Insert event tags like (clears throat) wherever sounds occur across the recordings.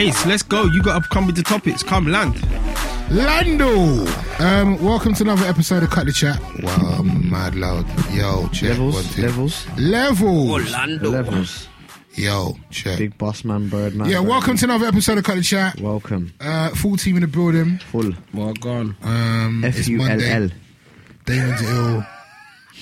Ace, let's go. You got to come with the topics. Come land. Lando! Um, welcome to another episode of Cut the Chat. Wow, mad loud. Yo, check. Levels, one, two. levels, Levels. levels. Yo, check. Big boss man, bird man. yeah, welcome man. to another episode of Cut the Chat. Welcome. Uh, full team in the building. Full. Well gone. Um, F it's U L Damon's ill.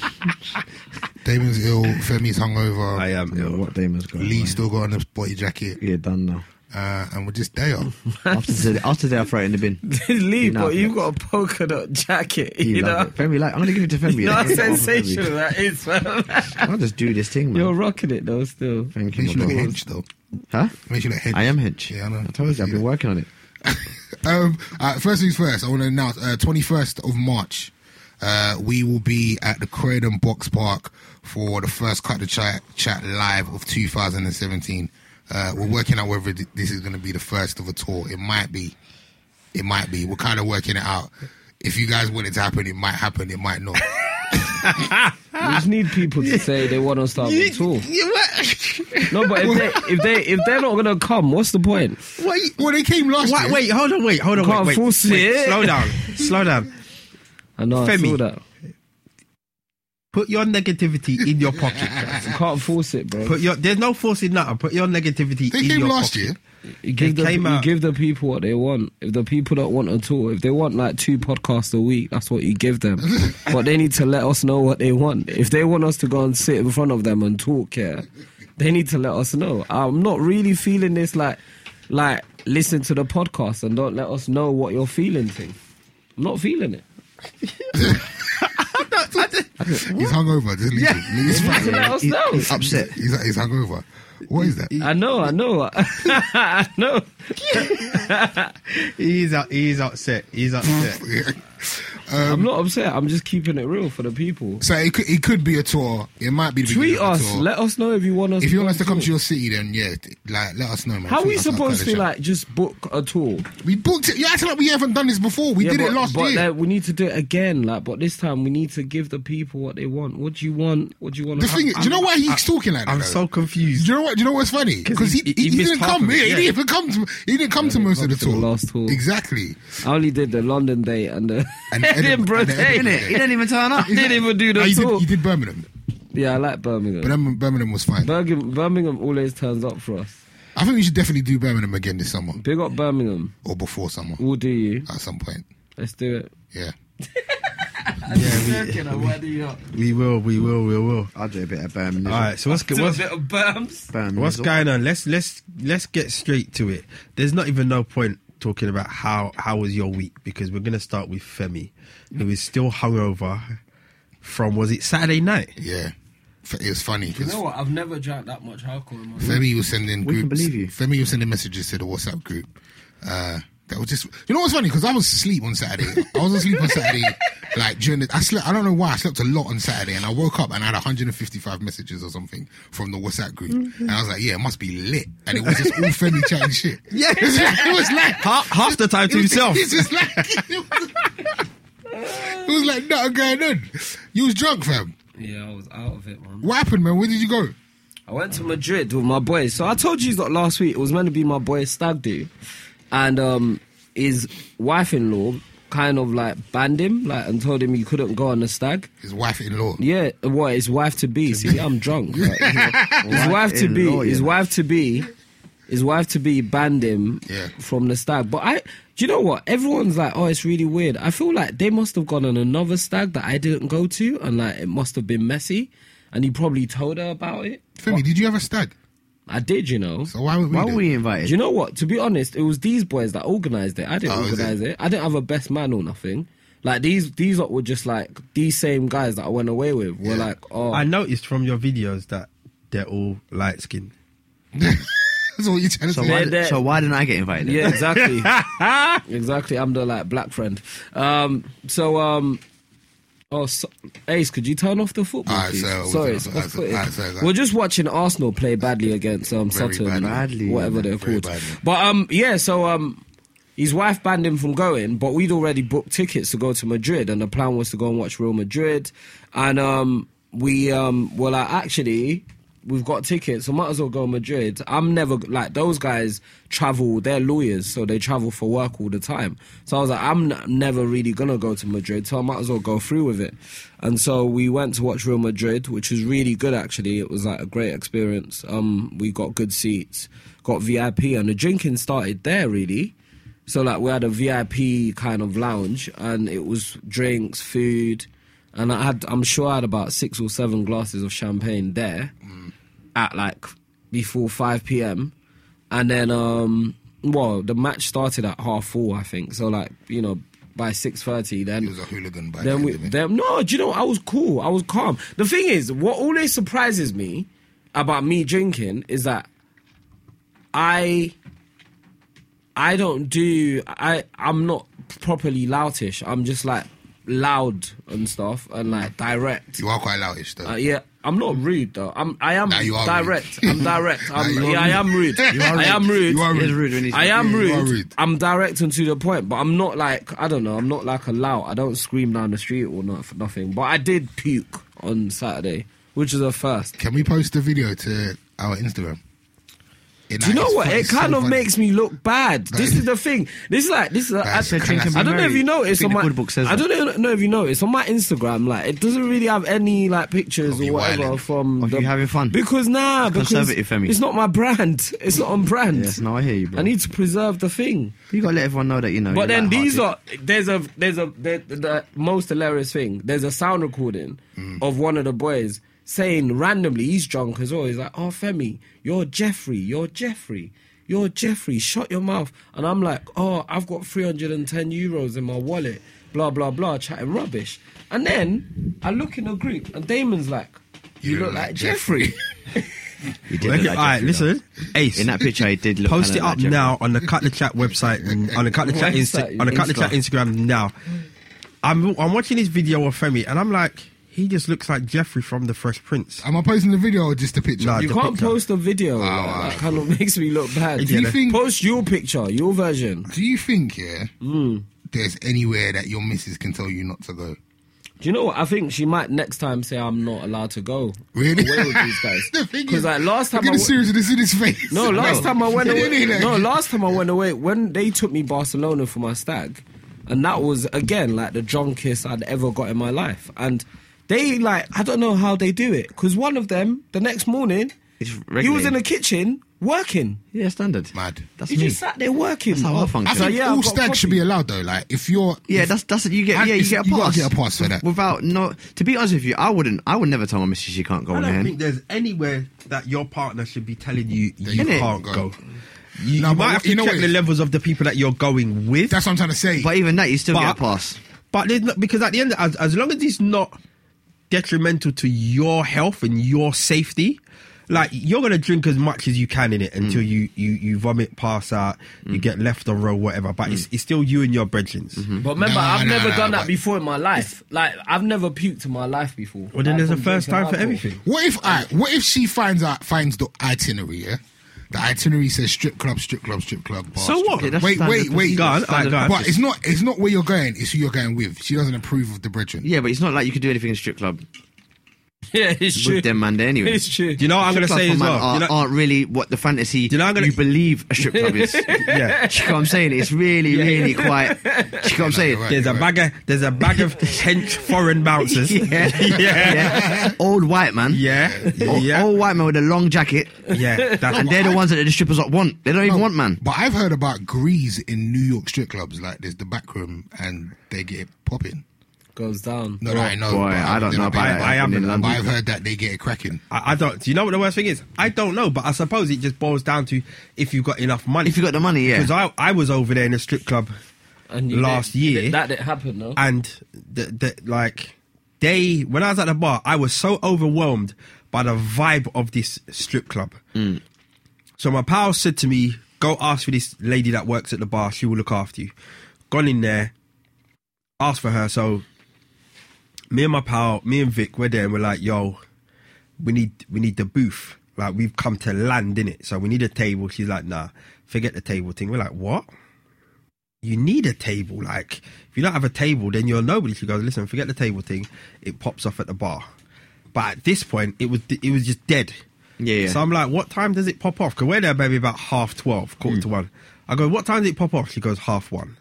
(laughs) Damon's ill. Femi's hungover. I am ill. What Damon's got? Lee man. still got on the body jacket. Yeah, done now. Uh, and we're just there. (laughs) After today, after today, I throw it in the bin. (laughs) Leave, know, but you've got a polka dot jacket, You, you know. it. Femi, like, I'm gonna give it to Femi. You know how sensational that is, man. (laughs) I'll just do this thing, man. You're rocking it though, still. Thank you, Makes you my look boy. hench, though. Huh? Makes you look hench. I am hench. Yeah, I know. I told you, I've been working on it. Um, uh, first things first, I want to announce uh, 21st of March, uh, we will be at the Croydon Box Park for the first Cut the Chat, chat live of 2017. Uh, we're working out whether this is going to be the first of a tour. It might be. It might be. We're kind of working it out. If you guys want it to happen, it might happen. It might not. (laughs) We just need people to say they want to start the tour. (laughs) No, but if they if they if they're not gonna come, what's the point? Wait, well, they came last wait, year. wait, hold on, wait, hold on, Can't wait, wait, force wait. it. Slow down, slow down. (laughs) I know I saw that. Put your negativity in your pocket. (laughs) You can't force it, bro. Put your. There's no forcing nothing. Put your negativity They in came your last pocket. year. You give They the came you out- give the people what they want. If the people don't want a tour, if they want like two podcasts a week, that's what you give them. (laughs) but they need to let us know what they want. If they want us to go and sit in front of them and talk, yeah, they need to let us know. I'm not really feeling this like like listen to the podcast and don't let us know what you're feeling thing. I'm not feeling it. (laughs) He's hungover. Just leave him. Leave his You need to let us know. He's upset. He's, he's hungover. What is that? I know, I know, (laughs) I know. (laughs) He's he's upset. He's (laughs) upset. Um, I'm not upset. I'm just keeping it real for the people. So it could, it could be a tour. It might be the Tweet beginning of a us. tour. Let us know if you want us. if you want us to come on to your city, then yeah, like let us know, man. How are we Tweet us at supposed to like just book a tour? We booked it. You acting like we haven't done this before. We Yeah, did but, it last but year. like, we need to do it again. Like, but this time we need to give the people what they want. What do you want? What do you want? the thing is, do you know why he's talking like that? I'm though? so confused. Do you know what? Do you know what's funny? Because he, he- he, he didn't come. it, Yeah, he yeah. didn't come. To, he didn't come to most of the tour. last tour. Exactly. I only did the London date and the And the Edinburgh- Edinburgh and the date. Edinburgh He didn't even turn up. He didn't even do No, the you, tour. did, you did Birmingham, Yeah, I like Birmingham. but Birmingham, Birmingham was fine. Birmingham, Birmingham always turns up for us. I think we should definitely do Birmingham again this summer Big up Birmingham. or before summer We'll do you. at some point. Let's do it. Yeah. (laughs) yeah, We We will, we will, we will. I'll do a bit of Birmingham. All right, so what's Do a bit of Birms. What's going on? Let's let's let's get straight to it. There's not even no point talking about how how was your week because we're gonna start with Femi, who is still hungover from was it Saturday night? Yeah. F- It was funny You know what? I've never drank that much alcohol in my life. Femi was sending We can believe you. Femi was sending messages to the WhatsApp group. Uh, that was just. You know what's funny? Because I was asleep on Saturday. I was asleep on Saturday. (laughs) Like during the, I slept. I don't know why I slept a lot on Saturday, and I woke up and I had 155 messages or something from the WhatsApp group, mm-hmm. and I was like, "Yeah, it must be lit." And it was just all Femi chatting shit. (laughs) Yeah. (laughs) it was, it was like Half, half the time to it was, himself. It's just like it was like nothing going on. You was drunk, fam. Yeah, I was out of it, man. What happened, man? Where did you go? I went to Madrid with my boys. So I told you that last week it was meant to be my boy's stag do, and um, his wife-in-law kind of like banned him, like and told him he couldn't go on the stag. His wife-in-law. Yeah, what his wife to be? See, I'm drunk. (laughs) right? his wife to be, his wife to be, his wife to be banned him Yeah. from the stag. But I, do you know what? Everyone's like, oh, it's really weird. I feel like they must have gone on another stag that I didn't go to, and like it must have been messy. And he probably told her about it. Femi, did you have a stag? I did, you know. So why were we? Why were we Do invited? you know what? To be honest, it was these boys that organised it. I didn't Oh, is organise it? I didn't have a best man or nothing. Like these, these lot were just like these same guys that I went away with. Were Yeah. like, oh, I noticed from your videos that they're all light skinned. That's (laughs) what you're trying to so, why They're- did, so why didn't I get invited? Yeah, exactly. (laughs) exactly. I'm the like black friend. Um, so um, Oh, so, Ace, could you turn off the football? Please? so- Sorry, it's off footed. alright, so- so- We're just watching Arsenal play badly against um, Very Sutton, badly. whatever they're Very called. badly. But um, yeah, so um, his wife banned him from going, but we'd already booked tickets to go to Madrid, and the plan was to go and watch Real Madrid, and um, we um, were like, actually. We've got tickets, so might as well go to Madrid. I'm never like those guys travel. They're lawyers, so they travel for work all the time. So I was like, I'm n- never really gonna go to Madrid, so I might as well go through with it. And so we went to watch Real Madrid, which was really good actually. It was like a great experience. Um, we got good seats, got VIP, and the drinking started there really. So like we had a VIP kind of lounge, and it was drinks, food, and I had I'm sure I had about six or seven glasses of champagne there at like before five p.m. And then um, well, the match started at half four, I think. So like you know by six thirty, then He was a hooligan by then we, end of it. then no, do you know? I was cool. I was calm. The thing is, what always surprises me about me drinking is that I I don't do I I'm not properly loutish. I'm just like loud and stuff and like direct. You are quite loutish though. Uh, yeah, I'm not rude though. I'm I am Nah, you are direct. rude. I'm direct. (laughs) I'm, you are yeah, I am rude. (laughs) You I am rude. You are rude. rude I am rude. rude. I'm direct and to the point, but I'm not like I don't know. I'm not like a lout. I don't scream down the street or not for nothing. But I did puke on Saturday, which is a first. Can we post the video to our Instagram? Do you know what? It it's so kind of funny. makes me look bad. This is the thing. This is like this is. I, Guys, I, I- I don't know if you noticed I on my. the book says I don't know if you noticed on my Instagram. Like it doesn't really have any like pictures or whatever from. Of you having fun. Because nah, because Conservative, Femi. it's not my brand. (laughs) It's not on brand. Yes, no, I hear you, bro. I need to preserve the thing. you gotta let everyone know that you know. But then these are there's a there's a the, the most hilarious thing. There's a sound recording mm. of one of the boys saying randomly he's drunk as well. He's like, "Oh Femi, you're Jeffrey, you're Jeffrey, you're Jeffrey. Shut your mouth." And I'm like, "Oh, I've got 310 euros in my wallet." Blah blah blah, chatting rubbish. And then I look in the group and Damon's like, "You, look like Jeffrey." He did All look like right, Jeffrey, listen, Ace. In that picture, he did look. Post it up like now on the Cut the Chat website and on the Cut the Chat Insta- on the Cut the Chat Instagram now. I'm I'm watching this video of Femi and I'm like, he just looks like Jeffrey from the Fresh Prince. Am I posting the video or just the picture? Nah, You the can't picture. post a video. like, wow. That kind of makes me look bad. Do you think? Post your picture, your version. Do you think? Yeah. Hmm. There's anywhere that your missus can tell you not to go. Do you know what? I think she might next time say I'm not allowed to go. Really? Away with these guys. (laughs) the thing Because like last time look I at the w- seriousness in his face. no, last time I went (laughs) away. No, last time I went away when they took me Barcelona for my stag, and that was again like the drunkest I'd ever got in my life. And they like I don't know how they do it because one of them the next morning he was in the kitchen working. Yeah, standard. Mad. That's He me. just sat there working. That's how I I function. So, think yeah, all I've stags should be allowed though. Like if you're Yeah, that's that's you get. And Yeah, you get a you pass. get a pass for that. Without no, to be honest with you, I wouldn't. I would never tell my missus she can't go on. I don't there. think there's anywhere that your partner should be telling you you Innit? can't Go. go. You, No, you might have to you know check what the levels of the people that you're going with. That's what I'm trying to say. But even that, you still get a pass. But not, because at the end, as, as long as it's not detrimental to your health and your safety, like you're gonna drink as much as you can in it until mm. you, you, you vomit, pass out, you mm. get left on row, whatever. But it's, mm. it's still you and your brethrens. Mm-hmm. But remember, Nah, I've nah, never nah, done but- that before in my life. Like I've never puked in my life before. Well, then Like, there's a first time for alcohol. everything. What if I? What if she finds out finds the itinerary? Yeah, the itinerary says strip club, strip club, strip club. Bar, So what? wait, wait, wait. Go on, alright, go on. But it's not. It's not where you're going. It's who you're going with. She doesn't approve of the brethren. Yeah, but it's not like you could do anything in a strip club (laughs) Yeah, it's true. them man there anyway. It's true. Do you know what I'm gonna say as well? Are, You know- aren't really what the fantasy you, know I'm gonna- (laughs) believe a strip club is. (laughs) yeah. Do you know what I'm saying? It's really, really quite. Do you know what I'm saying? Right. There's a bag of there's a bag of hench foreign bouncers. Yeah. yeah. Old white man. Yeah, Old, yeah, old white man with a long jacket. yeah. That's And they're the ones that the strippers want. They don't even want man. But I've heard about grease in New York strip clubs. Like there's the back room and they get it popping. Goes down. No, no, I oh, know. Boy, but I don't know about there. that. I haven't. in But London. I've heard that they get it cracking. I, I don't. Do you know what the worst thing is? I don't know, but I suppose it just boils down to if you've got enough money. If you got the money, yeah. Because I, I was over there in a strip club And you Last did- year- that didn't happen, no. and the, the, like they when I was at the bar, I was so overwhelmed by the vibe of this strip club. Mm. So my pal said to me, "Go ask for this lady that works at the bar. She will look after you." Gone in there, asked for her. So me and my pal, me and Vic, we're there and we're like, yo, we need we need the booth. Like we've come to land in it, so we need a table. She's like, nah, forget the table thing. We're like, what? You need a table. Like if you don't have a table, then you're nobody. She goes, listen, forget the table thing. It pops off at the bar. But at this point, it was it was just dead. Yeah, yeah. So I'm like, what time does it pop off? Because we're there maybe about half twelve, quarter hmm. to one. I go, what time does it pop off? She goes, half one.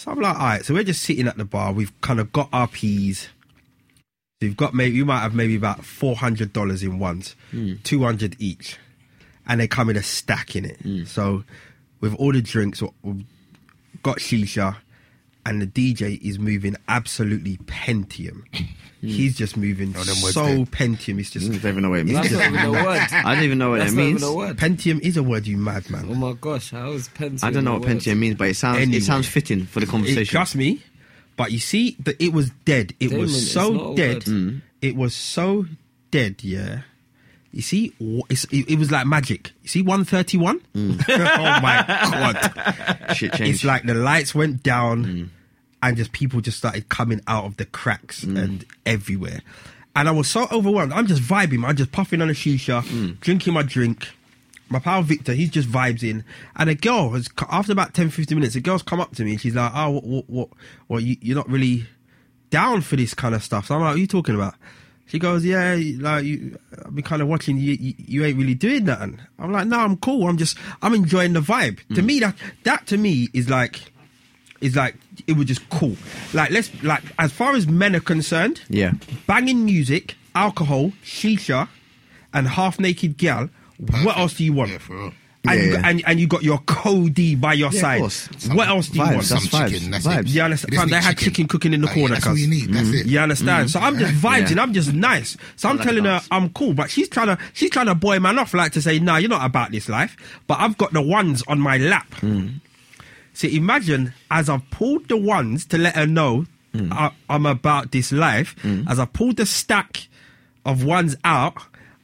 So I'm like, all right. So we're just sitting at the bar. We've kind of got our peas. We've got maybe you might have maybe about four hundred dollars in ones, hmm. two hundred each, and they come in a stack in it. Hmm. So with all the drinks, we've got shisha, and the DJ is moving absolutely Pentium. (laughs) Hmm. He's just moving Oh, them words so there. Pentium. It's (laughs) I just don't even know what it means. That's not even a word. I don't even know what That's it not means. even a word. Pentium is a word, you madman. Oh my gosh, how is Pentium? I don't know a what word? Pentium means, but it sounds Anyway. it sounds fitting for the It, conversation. trust me, but you see that it was dead. It Damon, was so dead. word. It was so dead. Yeah. You see, it, was like magic. You see, one thirty one. Mm. (laughs) oh my god! Shit changed. It's like the lights went down, mm. and just people just started coming out of the cracks mm. and everywhere. And I was so overwhelmed. I'm just vibing. I'm just puffing on a shisha, drinking my drink. My pal Victor, he just vibes in. And a girl has, after about 10, 15 minutes, a girl's come up to me and she's like, oh, what, what, what, what you, you're not really down for this kind of stuff. So I'm like, what are you talking about? She goes, yeah, like, you, I've been kind of watching you, you, you ain't really doing nothing. I'm like, no, I'm cool. I'm just, I'm enjoying the vibe. To mm. me, that, that to me is like, is like, it was just cool. Like, let's, like, as far as men are concerned, Yeah. banging music, alcohol, shisha, and half naked gal. What else do you want? Yeah, for real. And, Yeah, you, yeah. and and you got your Cody by your Yeah, of side. course. What else do you Vibes, want? Some that's vibes. chicken. That's Vibes. it. You understand? You They had chicken cooking in the Like, corner, That's all cuz. you need. That's mm-hmm. it. You understand? Mm-hmm. So I'm just vibing. Yeah. I'm just nice. So I'm like telling her. I'm cool, but she's trying to she's trying to boy man off, like to say, "Nah, you're not about this life." But I've got the ones on my lap. Mm. So imagine as I've pulled the ones to let her know mm. I, I'm about this life. Mm. As I pulled the stack of ones out,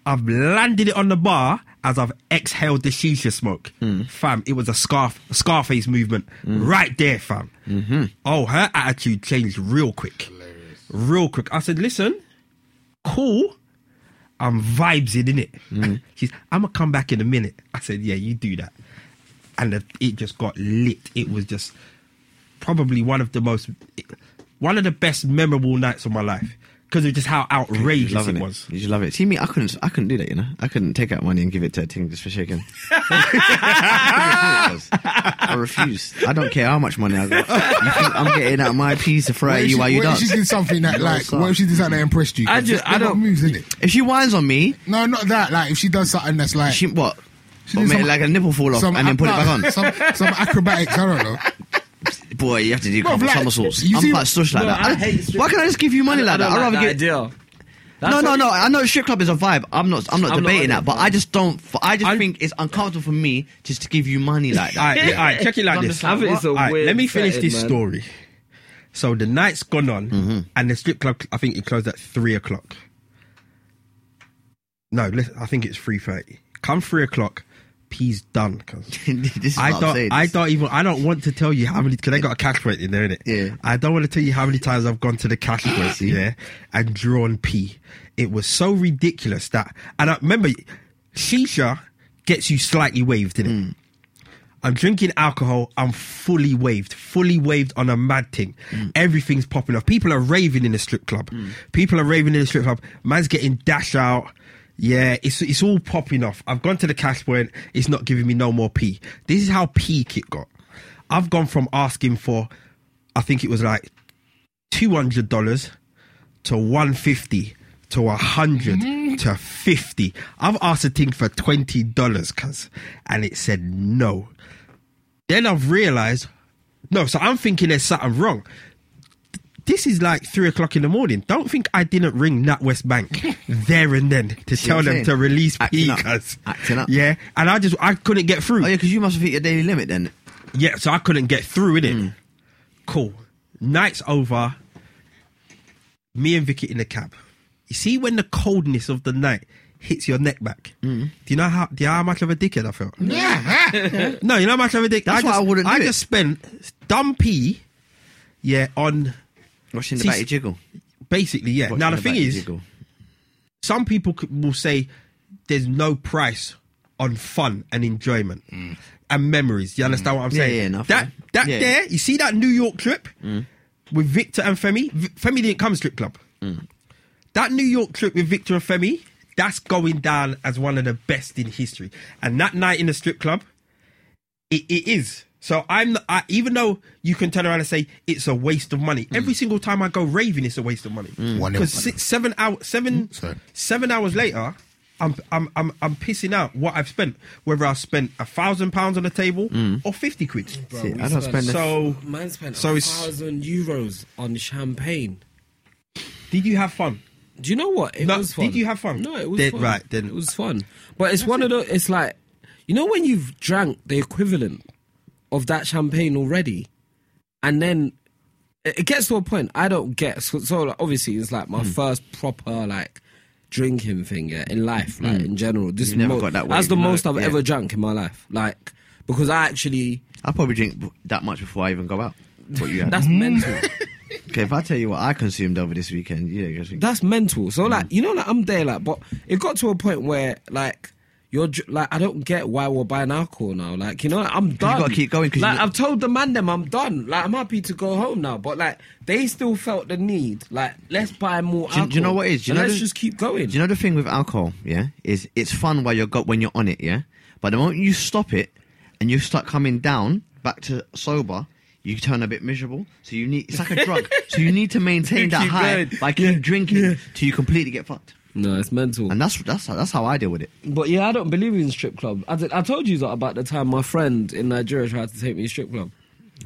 I've landed it on the bar. As I've exhaled the shisha smoke, hmm. fam, it was a scarf, a Scarface movement hmm. right there, fam. Mm-hmm. Oh, her attitude changed real quick, real quick. I said, "Listen, cool, I'm vibes in it." Hmm. (laughs) She's, "I'm gonna come back in a minute." I said, "Yeah, you do that." and the, it just got lit. It was just probably one of the most, one of the best memorable nights of my life because of just how outrageous Loving it it. was. You just love it. See me, I couldn't. I couldn't do that. You know, I couldn't take out money and give it to a thing just for shaking. (laughs) I refuse. I don't care how much money I got. You think I'm getting out my piece to throw What at if you she- while you what if dance? she did something that, like, what if she did something that impressed you? I just- I don't- moves, innit? If she whines on me, No, not that. Like, if she does something that's like, she what? She What, did make some- like a nipple fall off and then put it back on. Some, some acrobatics. I don't know. Boy, you have to do a Bro, couple like, somersaults. I'm see- quite stush like No, that. I I- hate strip- why can't I just give you money like that? I I'd don't rather like get. the idea. That's No, no, no. I know strip club is a vibe. I'm not. I'm not I'm debating on that, but. I just don't. I just I- think it's uncomfortable for me just to give you money like that. All right, all right, check it like this. I think a All right, let me finish setting, this man. story. So the night's gone on, Mm-hmm. and the strip club. I think it closed at three o'clock. No, listen, I think it's three thirty. Come three o'clock, P's done. Cause (laughs) this is I what I'm don't. saying. I don't even. I don't want to tell you how many. Because they got a cash point in there, innit? Yeah. I don't want to tell you how many times I've gone to the cash (coughs) point, See? yeah, and drawn P. It was so ridiculous that, and I remember, shisha gets you slightly waved in it. Mm. I'm drinking alcohol. I'm fully waved, fully waved on a mad thing. Mm. Everything's popping off. People are raving in the strip club. People are raving in the strip club. Man's getting dash out. Yeah, it's it's all popping off. I've gone to the cash point. It's not giving me no more P. This is how peak it got. I've gone from asking for, I think it was like two hundred dollars to one fifty to a hundred mm-hmm. to fifty. I've asked a thing for twenty dollars, cuz, and it said no. Then I've realized, no. So I'm thinking there's something wrong. This is like three o'clock in the morning. Don't think I didn't ring NatWest Bank (laughs) there and then to See tell them to release Acting up. Acting up. Yeah, and I just I couldn't get through. Oh yeah, because you must have hit your daily limit then. Yeah, so I couldn't get through in it. Mm. Cool. Night's over. Me and Vicky in the cab. You see when the coldness of the night hits your neck back. Mm. Do you know how? Do you know how much of a dickhead I felt? Yeah. (laughs) No, you know how much of a dick. That's I why just, I wouldn't do I it. just spent dumb pee. Yeah, on Watching the See, batty jiggle. basically, yeah. Now the the thing is, jiggle. some people will say there's no price on fun and enjoyment and memories. You understand what I'm Mm. Yeah, saying? yeah, no, that that Yeah. Mm. there, you see that New York trip with Victor and Femi. Femi didn't come to strip club. Mm. That New York trip with Victor and Femi, that's going down as one of the best in history. And that night in the strip club, it, it is. So I'm I, even though you can turn around and say it's a waste of money. Every mm. single time I go raving, it's a waste of money. Mm. Because nil. six, seven hours, seven, mm, Sorry. seven hours later, I'm I'm I'm I'm pissing out what I've spent. Whether I spent a thousand pounds on the table or fifty quid. Bro, See, I don't spend the- So Man spent So a it's- thousand euros on champagne. did you have fun? Do you know what? It No, was fun. did you have fun? No, it was Then- fun. right, then- it was fun. But it's one of the. It's like you know when you've drank the equivalent of that champagne already, and then it gets to a point I don't get. So, so obviously, it's like my Hmm. first proper like drinking thing yeah, in life, like hmm. in general. This You've never mo- got that Way, That's the no, most I've yeah. ever drank in my life. Like because I actually I probably drink that much before I even go out. What you (laughs) had. that's hmm. mental. (laughs) okay, if I tell you what I consumed over this weekend, yeah, you That's mental. So like, hmm. you know, like I'm there, like, but it got to a point where like. You're like I don't get why we're buying alcohol now. Like you know, I'm done. You gotta keep going 'cause Like I've told the man them I'm done. Like I'm happy to go home now. But like they still felt the need. Like let's buy more Do you- alcohol. do you know what it is? Do you know let's the- just keep going. Do you know the thing with alcohol? Yeah, is it's fun while you're got when you're on it. Yeah, but the moment you stop it and you start coming down back to sober, you turn a bit miserable. So you need it's like a drug. (laughs) so you need to maintain that high by keep drinking till you completely get fucked. No, it's mental. And that's that's that's how I deal with it. But yeah, I don't believe in strip club. I, did- I told you that about the time my friend in Nigeria tried to take me to strip club.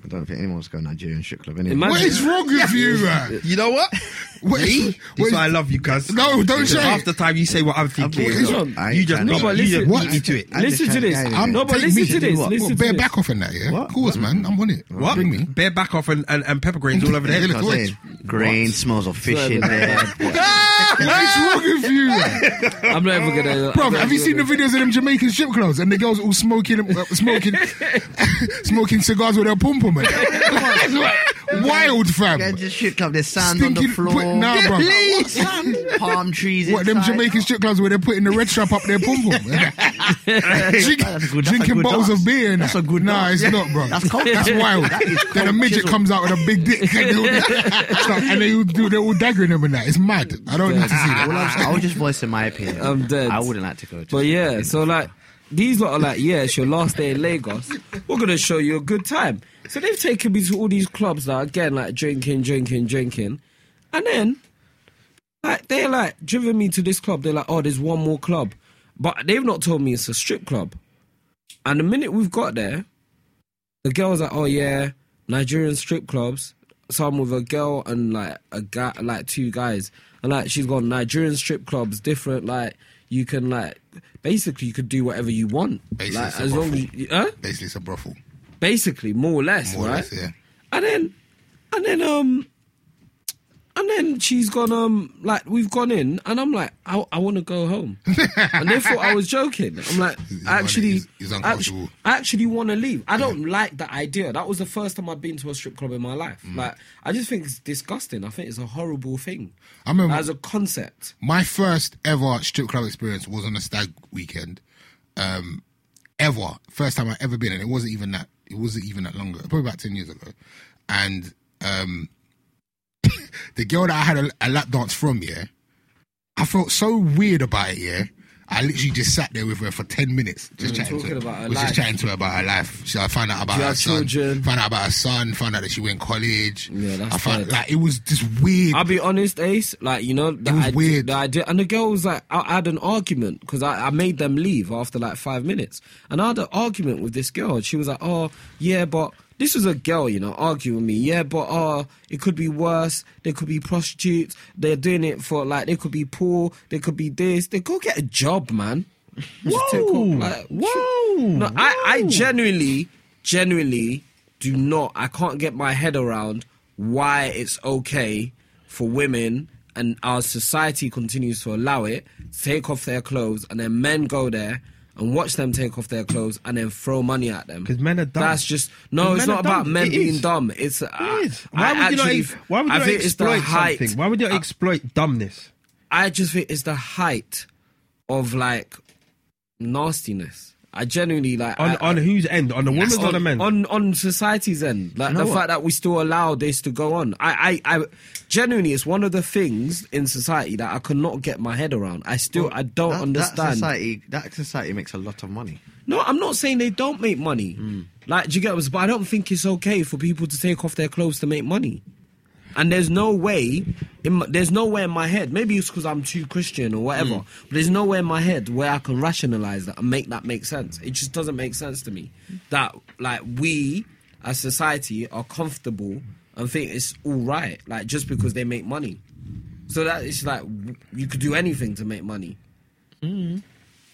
I don't think anyone's going to Nigerian strip club anyway. Imagine- What is wrong with you, man? You know what? What Me? is- This what is is- why I love you, cuz. No, don't say Half the time you say what I'm thinking. What is wrong? You just trying No, but listen- beat What? me to it. I'm listen to this. get. I'm no, but listen me to this. what? Listen What, to bear this. back off in that, yeah? What? Of course, man. I'm on it. What? Bring me. Bare back off and, and, and pepper grains all over the head. Yeah, I was What? saying, grain smells of fish in there. (laughs) What is wrong with you. I'm not ever gonna. Bro, I'm not have you seen the videos of them Jamaican strip clubs and the girls all smoking, uh, smoking, (laughs) smoking cigars with their pum pum? man? (laughs) Wild, fam. Get to strip club. There's sand on the floor. put- nah, bro. What sand? Palm trees. What them inside. Jamaican strip clubs where they're putting the red strap up their pum pum? (laughs) That's a good- Drinking good bottles dance. of beer. And That's that. a good Nah, dance. it's not, bro. That's cold. That's wild. That is then a midget chisel. comes out with a big dick and, they all, and they all do, they're all daggering them and that. It's mad. I don't need (laughs) to see All I'm that. saying, I was just voicing my opinion. I'm dead. I wouldn't like to go. To But yeah, so like these lot are like, yeah, it's your last day in Lagos. We're gonna show you a good time. So they've taken me to all these clubs now again, like drinking, drinking, drinking, and then like they're like driven me to this club. They're like, oh, there's one more club, but they've not told me it's a strip club. And the minute we've got there, the girl's like, oh yeah, Nigerian strip clubs. Some with a girl and like a guy, like two guys, and like she's gone Nigerian strip clubs, different. Like you can like basically you could do whatever you want, Basically, like it's a as long as you, huh? Basically, it's a brothel. basically more or less, More or right? less, yeah. And then, and then, um, and then she's gone, um, like we've gone in, and I'm like, I, I want to go home, and they thought I was (laughs) joking. I'm like, actually, he's- he's uncomfortable. actu- I actually want to leave. I don't like that idea. That was the first time I've been to a strip club in my life. Mm. Like, I just think it's disgusting. I think it's a horrible thing I remember as a concept. my first ever strip club experience was on a stag weekend. Um, ever. First time I've ever been, and it wasn't even that. It wasn't even that long ago. Probably about ten years ago. And um, the girl that I had a, a lap dance from, yeah, I felt so weird about it. Yeah, I literally just sat there with her for ten minutes, just mm, chatting to her. about her was life. just chatting to her about her life. So I found out about her son. children? Found out about her son. Found out that she went to college. Yeah, that's I found dead. like it was just weird. I'll be honest, Ace. Like you know, the was idea, weird. The idea, and the girl was like, I, I had an argument because I, I made them leave after like five minutes, and I had an argument with this girl. She was like, "Oh, yeah, but this was a girl, you know, arguing with me. Yeah, but oh, it could be worse. They could be prostitutes. They're doing it for like they could be poor. They could be this. They go get a job, man. (laughs) Off, like, Whoa! no, I, I genuinely, genuinely do not. I can't get my head around why it's okay for women and our society continues to allow it to take off their clothes and then men go there and watch them take off their clothes and then throw money at them. Because men are dumb. That's just no. It's not about dumb. men It being is. dumb. It's It I, is. Why I would you not? actually- Why would you I not think it's the exploit something? Why would you I- exploit dumbness? I just think it's the height of like nastiness. I genuinely like On I- on whose end? On the woman's or on, the men? on on society's end, like You know the what? fact that we still allow this to go on. I, I, I genuinely, it's one of the things in society that I cannot get my head around. I still, I don't That, that understand. society, that society makes a lot of money. No, I'm not saying they don't make money. Hmm. Like, do you get what? I'm- But I don't think it's okay for people to take off their clothes to make money. And there's no way, in my, there's no way in my head. Maybe it's because I'm too Christian or whatever. Hmm. But there's no way in my head where I can rationalize that and make that make sense. It just doesn't make sense to me that like we as society are comfortable and think it's all right, like just because they make money. So that it's like you could do anything to make money.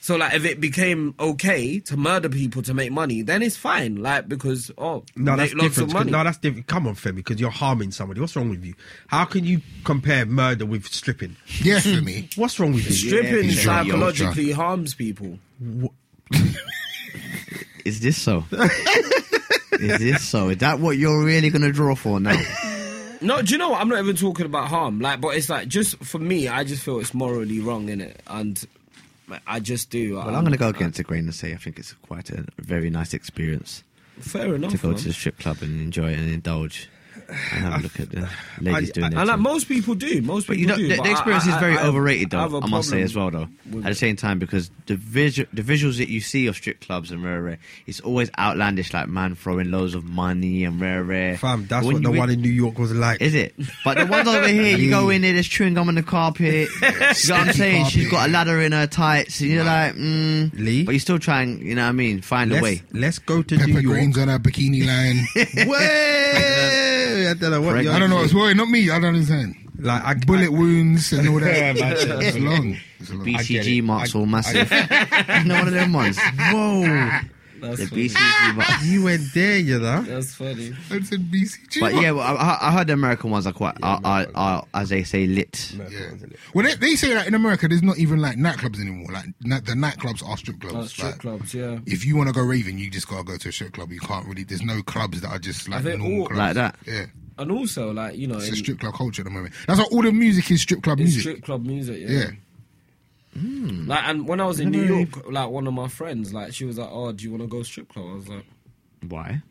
So like, if it became okay to murder people to make money, then it's fine. Like because oh, No, make that's lots different. of 'cause- money. No, that's different. Come on, Femi, because you're harming somebody. What's wrong with you? How can you compare murder with stripping? Yeah, for me. What's wrong with you? Stripping Yeah, sure, psychologically harms people. (laughs) Is this so? Is this so? Is that what you're really going to draw for now? (laughs) No, do you know what? I'm not even talking about harm. Like, but it's like just for me, I just feel it's morally wrong in it, and I just do. Well, um, I'm going to go against the grain and say I think it's quite a very nice experience Fair enough. to go man. to the strip club and enjoy and indulge and have a look at the ladies I- doing their and like most people do. Most people you know, do. the, the experience I- is very I- I- overrated, I have though. a I must say as well, though. At the same time, because the visu- the visuals that you see of strip clubs and rare rare, it's always outlandish, like man throwing loads of money and rare rare. Fam, that's When what the re- one in New York was like. Is it? But the ones over here, you go in there, there's chewing gum on the carpet. (laughs) you know what I'm Sticky saying? She's got a ladder in her tights, and you're like, mm. Lee? But you're still trying, you know what I mean? Find a let's, way. let's go to New Pepper York. greens on her bikini line. (laughs) Way! (laughs) I don't know what I don't know. It's well, not me. I don't understand. like. I, Bullet wounds and all (laughs) Yeah, that. man. it's long. It's long. BCG marks I- all massive. (laughs) you know one of them ones? (laughs) Whoa! That's The funny. BCG marks. (laughs) You went there, you know. That's funny. I said BCG. But yeah, well, I, I heard the American ones are quite, are, are, are, as they say, lit. Yeah. Well, they, they say that in America, there's not even like nightclubs anymore. Like na- the nightclubs are strip clubs. Uh, strip Like, clubs, yeah. If you want to go raving, you just gotta go to a strip club. You can't really. There's no clubs that are just like I normal all- clubs. Like that. Yeah, And also, like you know, it's in, a strip club culture at the moment. That's why all the music is strip club in music. strip club music, yeah. yeah. Like, and when I was in New York, like one of my friends, like she was like, "Oh, do you want to go strip club?" I was like, Why?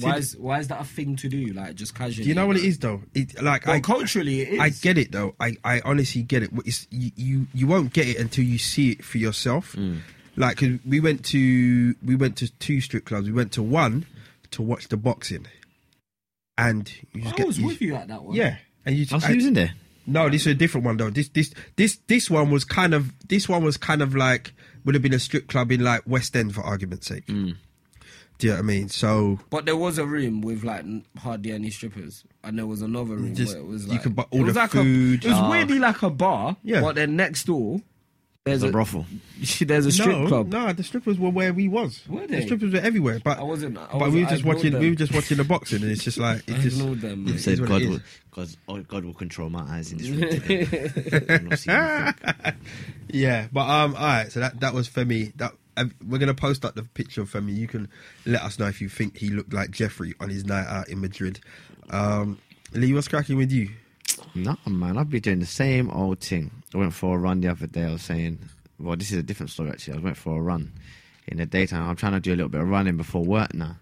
"Why is why is that a thing to do? Like, just casually." Do you know what it is though? It like Well, I culturally, it is. I get it though. I, I honestly get it. It's, you, you you won't get it until you see it for yourself. Mm. Like 'cause we went to we went to two strip clubs. We went to one to watch the boxing, and you just I get was you- with you at that one. Yeah, and you I was I- using there. No, this is a different one though. This this this this one was kind of this one was kind of like would have been a strip club in like West End for argument's sake. Mm. Do you know what I mean? So But there was a room with like hardly any strippers, and there was another room Just- where it was you like could buy all the like food. A, it was Ah. weirdly like a bar, Yeah. But then next door, there's The a brothel. (laughs) there's a strip no, club. no, the strippers were where we was. Were they? The strippers were everywhere, but I wasn't. I but was, we were just watching. Them. We were just watching the boxing, and it's just like I it just. ignored them. It mate. Said God it will. God, oh, God will control my eyes in this room today. (laughs) I'm not seeing anything. (laughs) Yeah, but um, all right. So that that was Femi. That we're gonna post up the picture of Femi. You can let us know if you think he looked like Jeffrey on his night out in Madrid. Um, Lee, what's cracking with you? No, man, I've been doing the same old thing. I went for a run the other day. I was saying, well, this is a different story actually. I went for a run in the daytime. I'm trying to do a little bit of running before work now,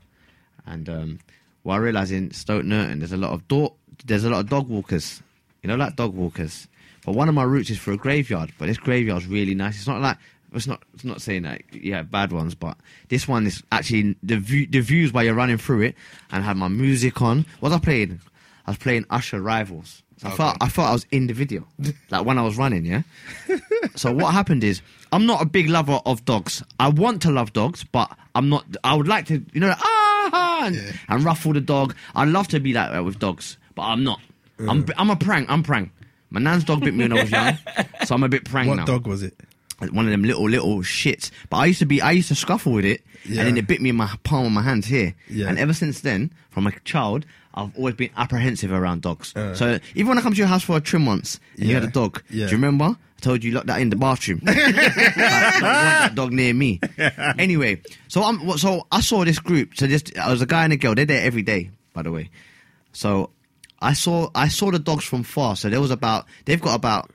and um, well, I realise in Stoke Newton there's a lot of dog, there's a lot of dog walkers. You know, like dog walkers. But one of my routes is for a graveyard. But this graveyard's really nice. It's not like it's not. It's not saying that yeah, bad ones. But this one is actually the view. The views while you're running through it, and I had my music on. What was I playing? I was playing Usher Rivals. I thought I thought I was in the video, (laughs) like when I was running. Yeah. so what happened is I'm not a big lover of dogs. I want to love dogs, but I'm not. I would like to, you know, ah, and, and ruffle the dog. I love to be like that with dogs, but I'm not. I'm I'm a prank. I'm prank. My nan's dog bit me when I was young, (laughs) so I'm a bit prank What now. dog was it? One of them little little shits. But I used to be, I used to scuffle with it, Yeah. and then it bit me in my palm of my hands here. Yeah. And ever since then, from a child, I've always been apprehensive around dogs. Uh. so even when I come to your house for a trim once, and you had a dog, Yeah. do you remember? I told you lock that in the bathroom. (laughs) Want that dog near me. (laughs) Anyway, so I'm so I saw this group. So this I was a guy and a girl. They're there every day, by the way. So I saw I saw the dogs from far. So there was about they've got about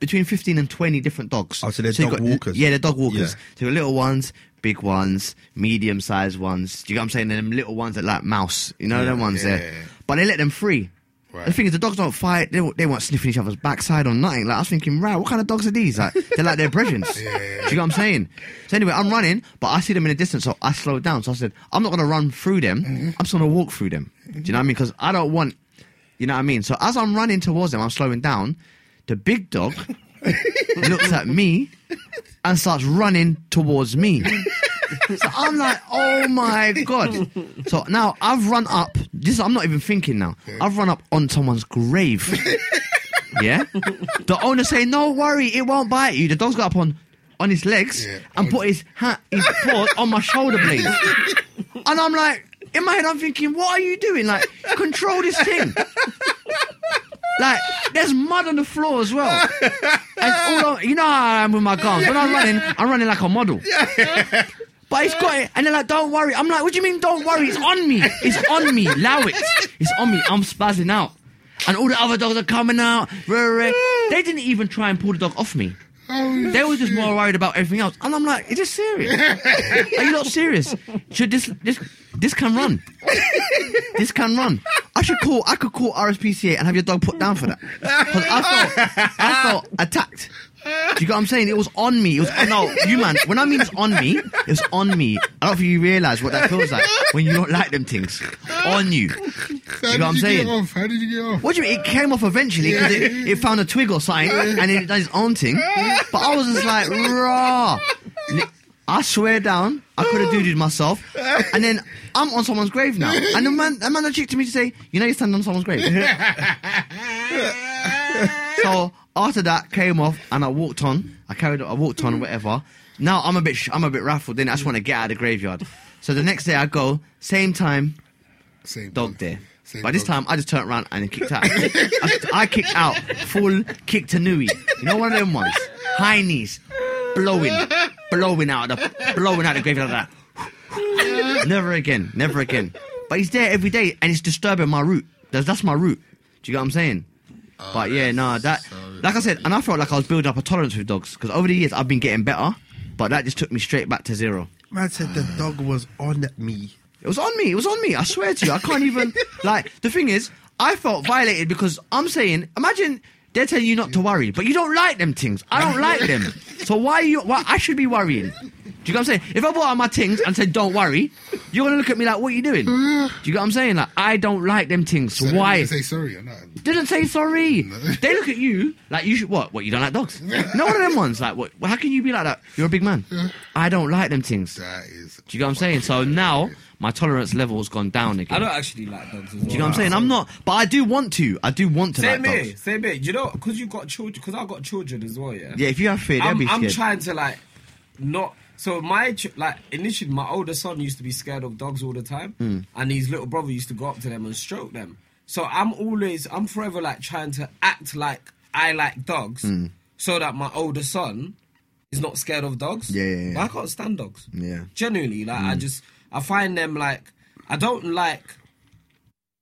between fifteen and twenty different dogs. Oh, so they're you've dog got- walkers. Yeah, they're dog walkers. Yeah. So little ones, big ones, medium sized ones. Do you get what I'm saying? And them little ones that like mouse. You know them ones yeah, there. yeah. But they let them free. Right. The thing is, the dogs don't fight. They, they weren't sniffing each other's backside or nothing. Like I was thinking, right, what kind of dogs are these? Like they're like their brethren. (laughs) Do you know what I'm saying? So anyway, I'm running, but I see them in the distance, so I slowed down. So I said, I'm not gonna run through them. Mm-hmm. I'm just gonna walk through them. Do you know what I mean? Because I don't want, you know what I mean. So as I'm running towards them, I'm slowing down. The big dog looks at me and starts running towards me. So I'm like, oh my god. So now I've run up. This I'm not even thinking now. I've run up on someone's grave. Yeah. The owner saying, "No worry, it won't bite you." The dog's got up on on his legs Yeah. and put his hand, his paws on my shoulder blades. And I'm like, in my head, I'm thinking, what are you doing? Like, control this thing. Like, there's mud on the floor as well. And all on, you know how I am with my guns. When I'm running, I'm running like a model. But he's got it, and they're like, "Don't worry." I'm like, "What do you mean, don't worry? It's on me. It's on me. Allow it. It's on me. I'm spazzing out." And all the other dogs are coming out. They didn't even try and pull the dog off me. They were just more worried about everything else. And I'm like, is this serious? Are you not serious? Should this this this can run? This can run. I should call I could call RSPCA and have your dog put down for that. Because I felt I felt attacked. Do you get what I'm saying? It was on me. It was no, you man. When I mean it's on me, it's on me. I don't think you realise what that feels like when you don't like them things. On you. How you know what I'm saying? off? How did you get off? What do you mean? It came off eventually because it, it found a twig or something and it does its own thing. But I was just like, raw. I swear down, I could have dooed myself. And then I'm on someone's grave now. And the man, the man that checked to me to say, you know, you're standing on someone's grave. (laughs) so after that came off and I walked on. I carried I walked on, whatever. Now I'm a bit, sh- I'm a bit raffled. Then I just want to get out of the graveyard. So the next day I go, same time, Same dog there. Same By this time, I just turned around and kicked out. (laughs) I, I kicked out full kick to Nui. You know one of them ones, high knees, blowing, blowing out the, blowing out the graveyard like that. (laughs) never again, never again. But he's there every day, and it's disturbing my route. That's, that's my route. Do you get what I'm saying? But yeah, no, that, like I said, and I felt like I was building up a tolerance with dogs because over the years I've been getting better, but that just took me straight back to zero. Man said the dog was on me. It was on me. It was on me. I swear to you. I can't even. (laughs) like, the thing is, I felt violated because I'm saying, imagine they're telling you not to worry, but you don't like them things. I don't like them. So why are you. Why, I should be worrying. Do you get what I'm saying? If I brought out my things and said, don't worry, you're going to look at me like, what are you doing? Uh. Do you get what I'm saying? Like, I don't like them things. So they why? didn't Say sorry or not. Didn't say sorry. They look at you like you should. What? What? You don't like dogs? (laughs) No one of them ones. Like, what? How can you be like that? You're a big man. I don't like them things. That is. Do you get what I'm saying? So now my tolerance level has gone down again. I don't actually like dogs as well. Do you know what I'm saying? I'm not, but I do want to. I do want to Same like here, dogs. same here. You know, because you got children, because I got children as well. Yeah. Yeah, if you have fear, they'll I'm, I'm trying to like not. So my like initially, my older son used to be scared of dogs all the time, Hmm. and his little brother used to go up to them and stroke them. So I'm always, I'm forever like trying to act like I like dogs, Hmm. so that my older son is not scared of dogs. Yeah, yeah, yeah. But I can't stand dogs. Yeah. Genuinely, like I just, I find them like, I don't like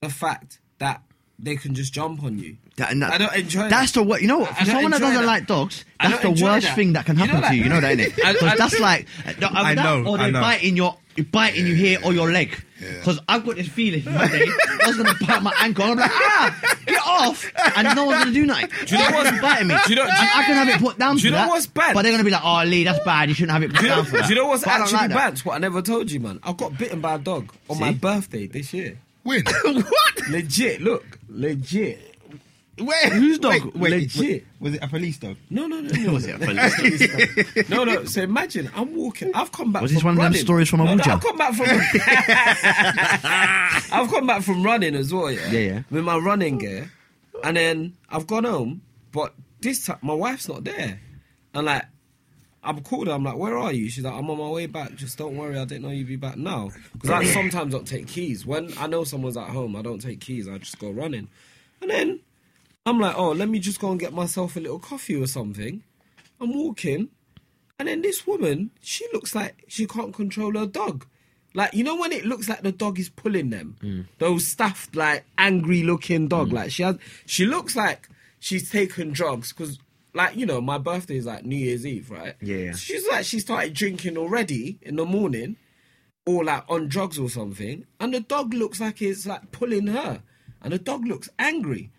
the fact that they can just jump on you. That- and that- I don't enjoy That's that. the worst. You know what? I For someone that doesn't that. like dogs, that's the worst that. thing that can You happen know to you. You know that, innit? (laughs) Because that's like, I that know, or they know. bite in your, bite in you here or your leg. Because I've got this feeling one day I was gonna bite my ankle. And I'm like, ah, get off, and no one's gonna do nothing. (laughs) Do you know what's- biting me? (laughs) do you know- do you- I can have it put down. do you for know that, what's bad? But they're gonna be like, oh, Lee, that's bad. You shouldn't have it put Do you, know, down for that. do you know what's But actually like that. bad? What I never told you, man. I got bitten by a dog on my birthday this year. Win. what? Legit, look, legit. Wait, Whose dog? Wait, wait, Legit. Was, was it a police dog? No, no, no, no. Was it a police dog? (laughs) no, no. So imagine I'm walking. I've come back. Was this from one of them stories from No, no, I've come back from. (laughs) I've come back from running as well. Yeah, Yeah, yeah. With my running gear, and then I've gone home, but this time my wife's not there, and like I'm called her. I'm like, where are you? She's like, I'm on my way back. Just don't worry. I didn't know you'd be back now. Because I sometimes don't take keys. When I know someone's at home, I don't take keys. I just go running. And then I'm like, oh, let me just go and get myself a little coffee or something. I'm walking. And then this woman, she looks like she can't control her dog. Like, you know when it looks like the dog is pulling them? Mm. Those stuffed, like, angry looking dog. Mm. Like, she has, she looks like she's taken drugs because, like, you know, my birthday is like New Year's Eve, right? Yeah, yeah. So she's like, she started drinking already in the morning or like on drugs or something. And the dog looks like it's like pulling her. And the dog looks angry.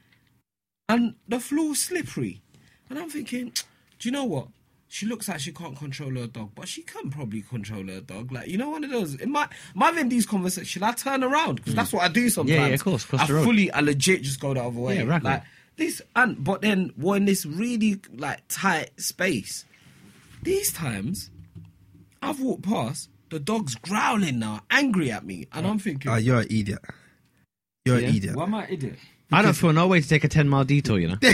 And the floor's slippery. And I'm thinking, (tsk) do you know what? She looks like she can't control her dog, but she can probably control her dog. Like, you know, one of those. It might, am I having these conversations? Should I turn around? Because that's what I do sometimes. Yeah, yeah, of course, cross I the road. fully, I legit just go the other way. Yeah, right, like, this, and, but then we're in this really, like, tight space. These times, I've walked past, the dog's growling now, angry at me. And I'm thinking, Ah, you're an idiot. You're Yeah. an idiot. why am I an idiot? I don't feel no way to take a 10 mile detour, you know? (laughs) you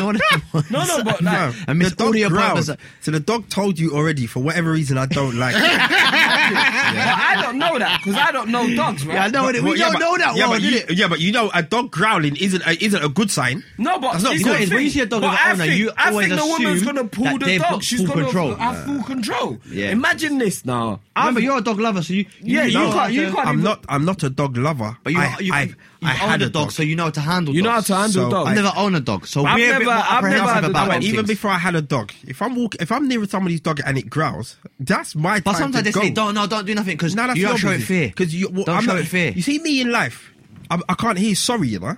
know what I mean? No, no, but like, No, And Miss the dog Audio growled. Brothers So the dog told you already for whatever reason I don't like. it. (laughs) But I don't know that because I don't know dogs, right? Yeah, I know But- it. We but- yeah, don't but- know that yeah, one, but you, did yeah, but you know, a dog growling isn't a, isn't a good sign. No, but That's not it's good. the when you thing. see a dog But with an I owner, think- you I always think the woman's assume gonna pull that the they've dog. got She's full gonna control. have full control. Yeah. Imagine this now. Ah, but you're a dog lover, so you. Yeah, you can't- you can't- I'm even- not. I'm not a dog lover. But you, I, you, I, you, I had a a dog, so you know how to handle dogs. You know how to handle So dogs. I've never owned a dog, so I've we're a bit never- more I've never had a about dog. even before I had a dog, if I'm walking, if I'm near somebody's dog and it growls, that's my But time sometimes to they go. say, don't, no, don't do nothing because No, that's you don't your show it fear. Because you well, don't I'm show not, it fear. You see me in life, I'm, I can't hear sorry, you know.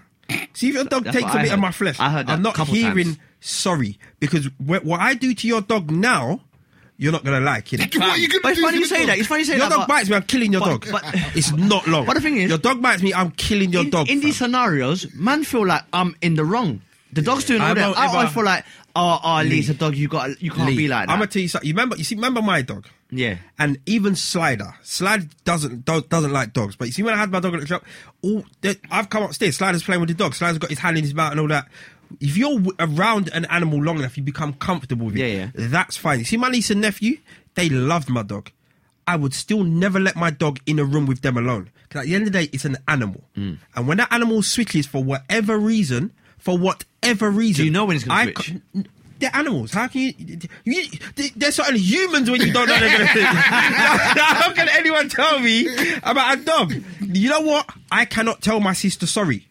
See if your dog That's takes a bit of my flesh, I heard I'm not hearing times. sorry because wh- what I do to your dog now, you're not gonna like it. What are you gonna But it's funny to you say dog? that. It's funny you say Your that. dog but- bites me, I'm killing your but- dog. but- (laughs) it's not long. But the thing is- your dog bites me, I'm killing your in, dog. in these scenarios, man feel like I'm in the wrong. The dog's doing all I that. don't I always feel like, oh, oh, Lee, it's a dog. You got, you can't Lee, be like that. I'm gonna tell you something. You remember? You see, remember my dog? yeah. And even Slider, Slider doesn't do, doesn't like dogs. But you see, when I had my dog at the shop, all I've come upstairs. Slider's playing with the dog. Slider's got his hand in his mouth and all that. If you're w- around an animal long enough, you become comfortable with it. Yeah, yeah. That's fine. You see, my niece and nephew, they loved my dog. I would still never let my dog in a room with them alone. Because at the end of the day, it's an animal. Mm. And when that animal switches for whatever reason, for whatever reason, Do you know when it's gonna switch? ca- they're animals. How can you, you? They're certain humans when you don't know they're going (laughs) to. How can anyone tell me about a dog? You know what? I cannot tell my sister sorry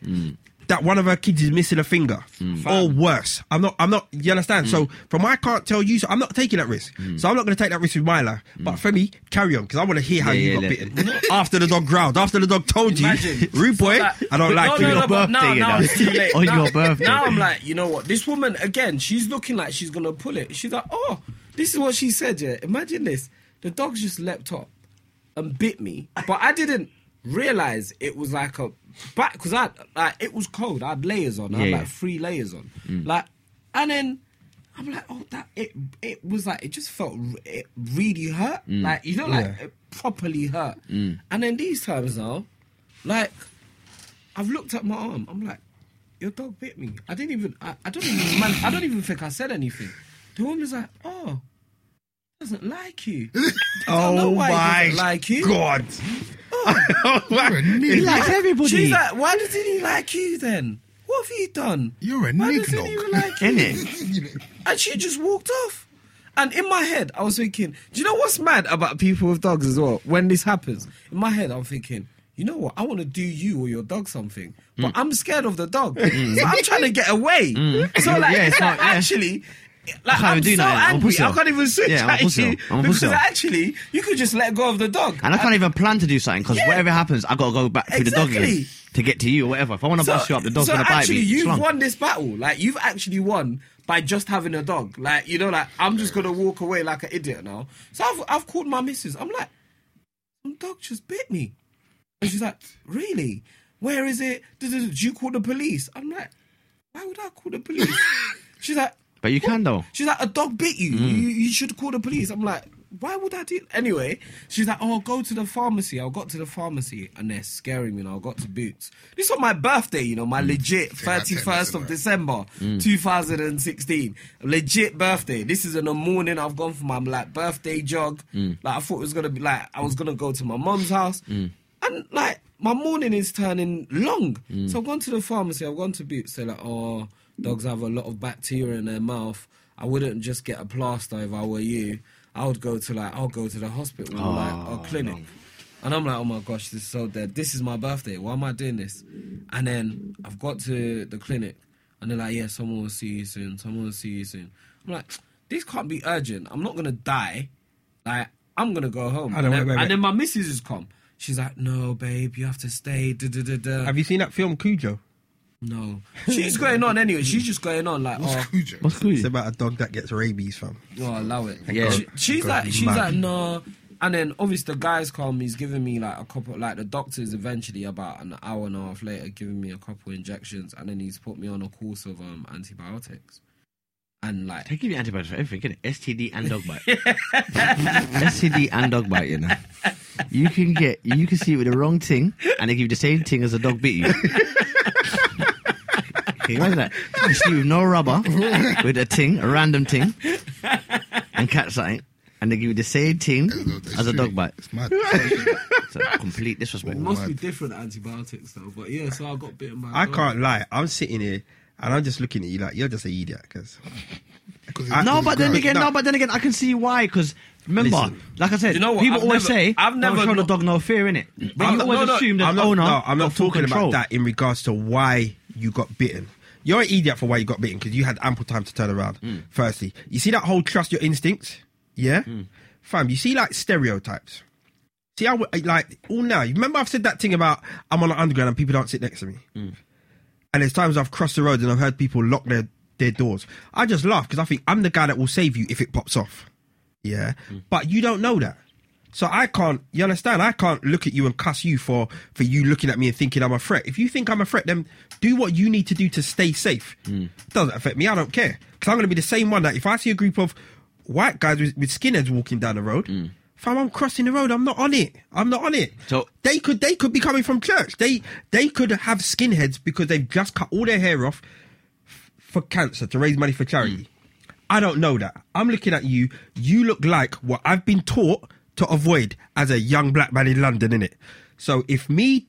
that one of her kids is missing a finger, hmm. or worse. I'm not. I'm not. You understand? So hmm. from I can't tell you. So I'm not taking that risk. Hmm. So I'm not going to take that risk with my life. But for me, carry on because I want to hear how Yeah, you yeah, got let- bitten after the dog growled. After the dog told Imagine. you, (laughs) rude boy, So that- I don't like no, you. No, but now, birthday, you now know. it's too late. (laughs) On now, your birthday. Now I'm like, you know what? This woman again, she's looking like she's gonna pull it. She's like, oh, this is what she said. Yeah, imagine this. The dog just leapt up and bit me, but I didn't realize it was like a back because I like it was cold. I had layers on. I had Yeah, like three layers on. Mm. Like, and then. I'm like, oh, that it. It was like it just felt it really hurt, mm. like you know, like Yeah. it properly hurt. Mm. And then these times now, like I've looked at my arm. I'm like, your dog bit me. I didn't even. I, I don't even. Man, I don't even think I said anything. The woman's like, oh, doesn't like you. (laughs) I don't know Oh my like you. God! Oh (laughs) You're a nigga. likes everybody. She's like, why doesn't he like you then? What have you done? You're a Why nignog. he like you? Innit? (laughs) And she just walked off. And in my head, I was thinking, do you know what's mad about people with dogs as well? When this happens, in my head, I'm thinking, you know what? I want to do you or your dog something, but mm. I'm scared of the dog, mm. so I'm trying to get away. Mm. So like, Yeah, it's (laughs) not- yeah. actually. Like, even do so a angry. I can't even switch Yeah, at you because actually you could just let go of the dog. And I can't even plan to do something because Yeah. whatever happens, I gotta go back through the dog again to get to you or whatever. If I want to bust you up, the dog's so gonna bite me. actually, you've Slung. won this battle. Like you've actually won by just having a dog. Like you know, like I'm just gonna walk away like an idiot now. So I've I've called my missus. I'm like, some dog just bit me, and she's like, really? Where is it? Did you call the police? I'm like, why would I call the police? (laughs) she's like. But you can though. She's like, a dog bit you. Mm. you. You should call the police. I'm like, why would I do? Anyway, she's like, oh, go to the pharmacy. I got to the pharmacy and they're scaring me. And I got to Boots. This on my birthday, you know, my legit Mm. Yeah, I take thirty this first in of there. December, two thousand and sixteen. Legit birthday. This is in the morning. I've gone for my like birthday jog. Mm. Like I thought it was gonna be like I was gonna go to my mum's house, and like my morning is turning long. Mm. So I've gone to the pharmacy. I've gone to Boots. They're like, oh, dogs have a lot of bacteria in their mouth. I wouldn't just get a plaster if I were you. I would go to like I'll go to the hospital or like Ah, a clinic. And I'm like, oh my gosh, this is so dead. This is my birthday. Why am I doing this? And then I've got to the clinic, and they're like, yeah, someone will see you soon. Someone will see you soon. I'm like, this can't be urgent. I'm not gonna die. Like, I'm gonna go home. And, then, wait, wait, and then my missus has come. She's like, no, babe, you have to stay. Da, da, da, da. Have you seen that film Cujo? No, (laughs) she's going on anyway. She's just going on like, oh, Cujo. What's cool? It's about a dog that gets rabies, from. oh, allow it. Yeah. She- she's God, like, she's mad. like, no. And then obviously the guys come. He's giving me like a couple, like the doctors eventually about an hour and a half later giving me a couple injections, and then he's put me on a course of um antibiotics. And like, They give you antibiotics for everything, innit? STD and dog bite. (laughs) STD and dog bite, you know. You can get, you can see it with the wrong thing, and they give you the same thing as a dog bit you. (laughs) Can you imagine that? You see with no rubber, with a thing, a random thing, and catch something, and they give you the same thing It's as a dog bite. It's mad. It's a complete disrespect. it must be different antibiotics though. But yeah, so I got bitten by. a I dog. can't lie. I'm sitting here and I'm just looking at you like you're just an idiot. because. (laughs) it's- No, but then again, no, but then again, I can see why. Because remember, Listen. like I said, You know what? people I've always never- say, I've "Don't never show the not- dog no fear in it." But I'm you not- always no, no, assume the I'm not, owner. no, I'm got not full talking control. about that in regards to why you got bitten. You're an idiot for why you got bitten because you had ample time to turn around. Hmm. Firstly, you see that whole trust your instincts, yeah, hmm. fam. You see like stereotypes. See how like all now. You remember I've said that thing about I'm on the underground and people don't sit next to me. Hmm. And there's times I've crossed the road and I've heard people lock their, their doors. I just laugh because I think I'm the guy that will save you if it pops off. Yeah. But you don't know that. So I can't you understand? I can't look at you and cuss you for for you looking at me and thinking I'm a threat. If you think I'm a threat, then do what you need to do to stay safe. Hmm. Doesn't affect me, I don't care. Because I'm gonna be the same one that if I see a group of white guys with, with skinheads walking down the road, hmm. if I'm crossing the road, I'm not on it. I'm not on it. So- they could they could be coming from church. They they could have skinheads because they've just cut all their hair off f- for cancer to raise money for charity. Hmm. I don't know that. I'm looking at you. You look like what I've been taught to avoid as a young black man in London, innit? So if me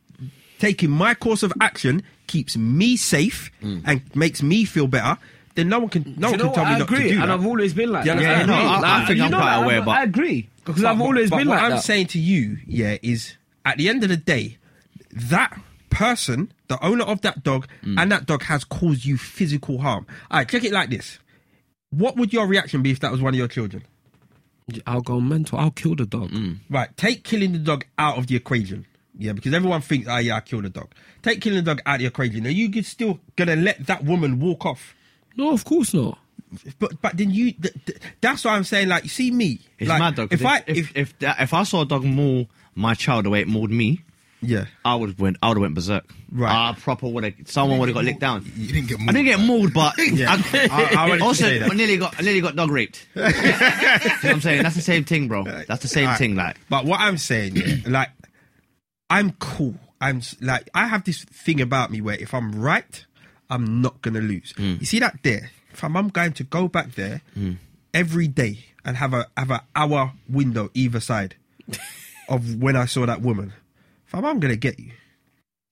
taking my course of action keeps me safe and makes me feel better, then no one can no one can tell what? me I not to do and that. I've always been like Yeah, that. yeah, I no, agree. I- I think I'm quite that, aware, but- I agree because I've always but been what like I'm saying to you, yeah, is at the end of the day, that person, the owner of that dog, Mm. and that dog has caused you physical harm. All right, check it like this. What would your reaction be if that was one of your children? I'll go mental. I'll kill the dog. Mm. Right, take killing the dog out of the equation. Yeah, because everyone thinks, oh yeah, I killed the dog. Take killing the dog out of the equation. Are you still gonna let that woman walk off? No, of course not. But but then you, th- th- that's what I'm saying like, you see me. It's like, mad though. 'cause If I if if, if that, if I saw a dog maul my child the way it mauled me, yeah. I would have went. I would have went berserk. Right. I proper would have. Someone would have got licked down. You didn't get I didn't get mauled, but (laughs) Yeah. I, I- I also. I nearly got I nearly got dog raped. (laughs) you know what I'm saying? That's the same thing, bro. That's the same Alright. thing. Like But what I'm saying, yeah, (clears throat) like, I'm cool. I'm like, I have this thing about me where if I'm right, I'm not gonna lose. Hmm. You see that there? If I'm, I'm going to go back there hmm. every day and have a have a hour window either side (laughs) of when I saw that woman. Fam, I'm gonna get you.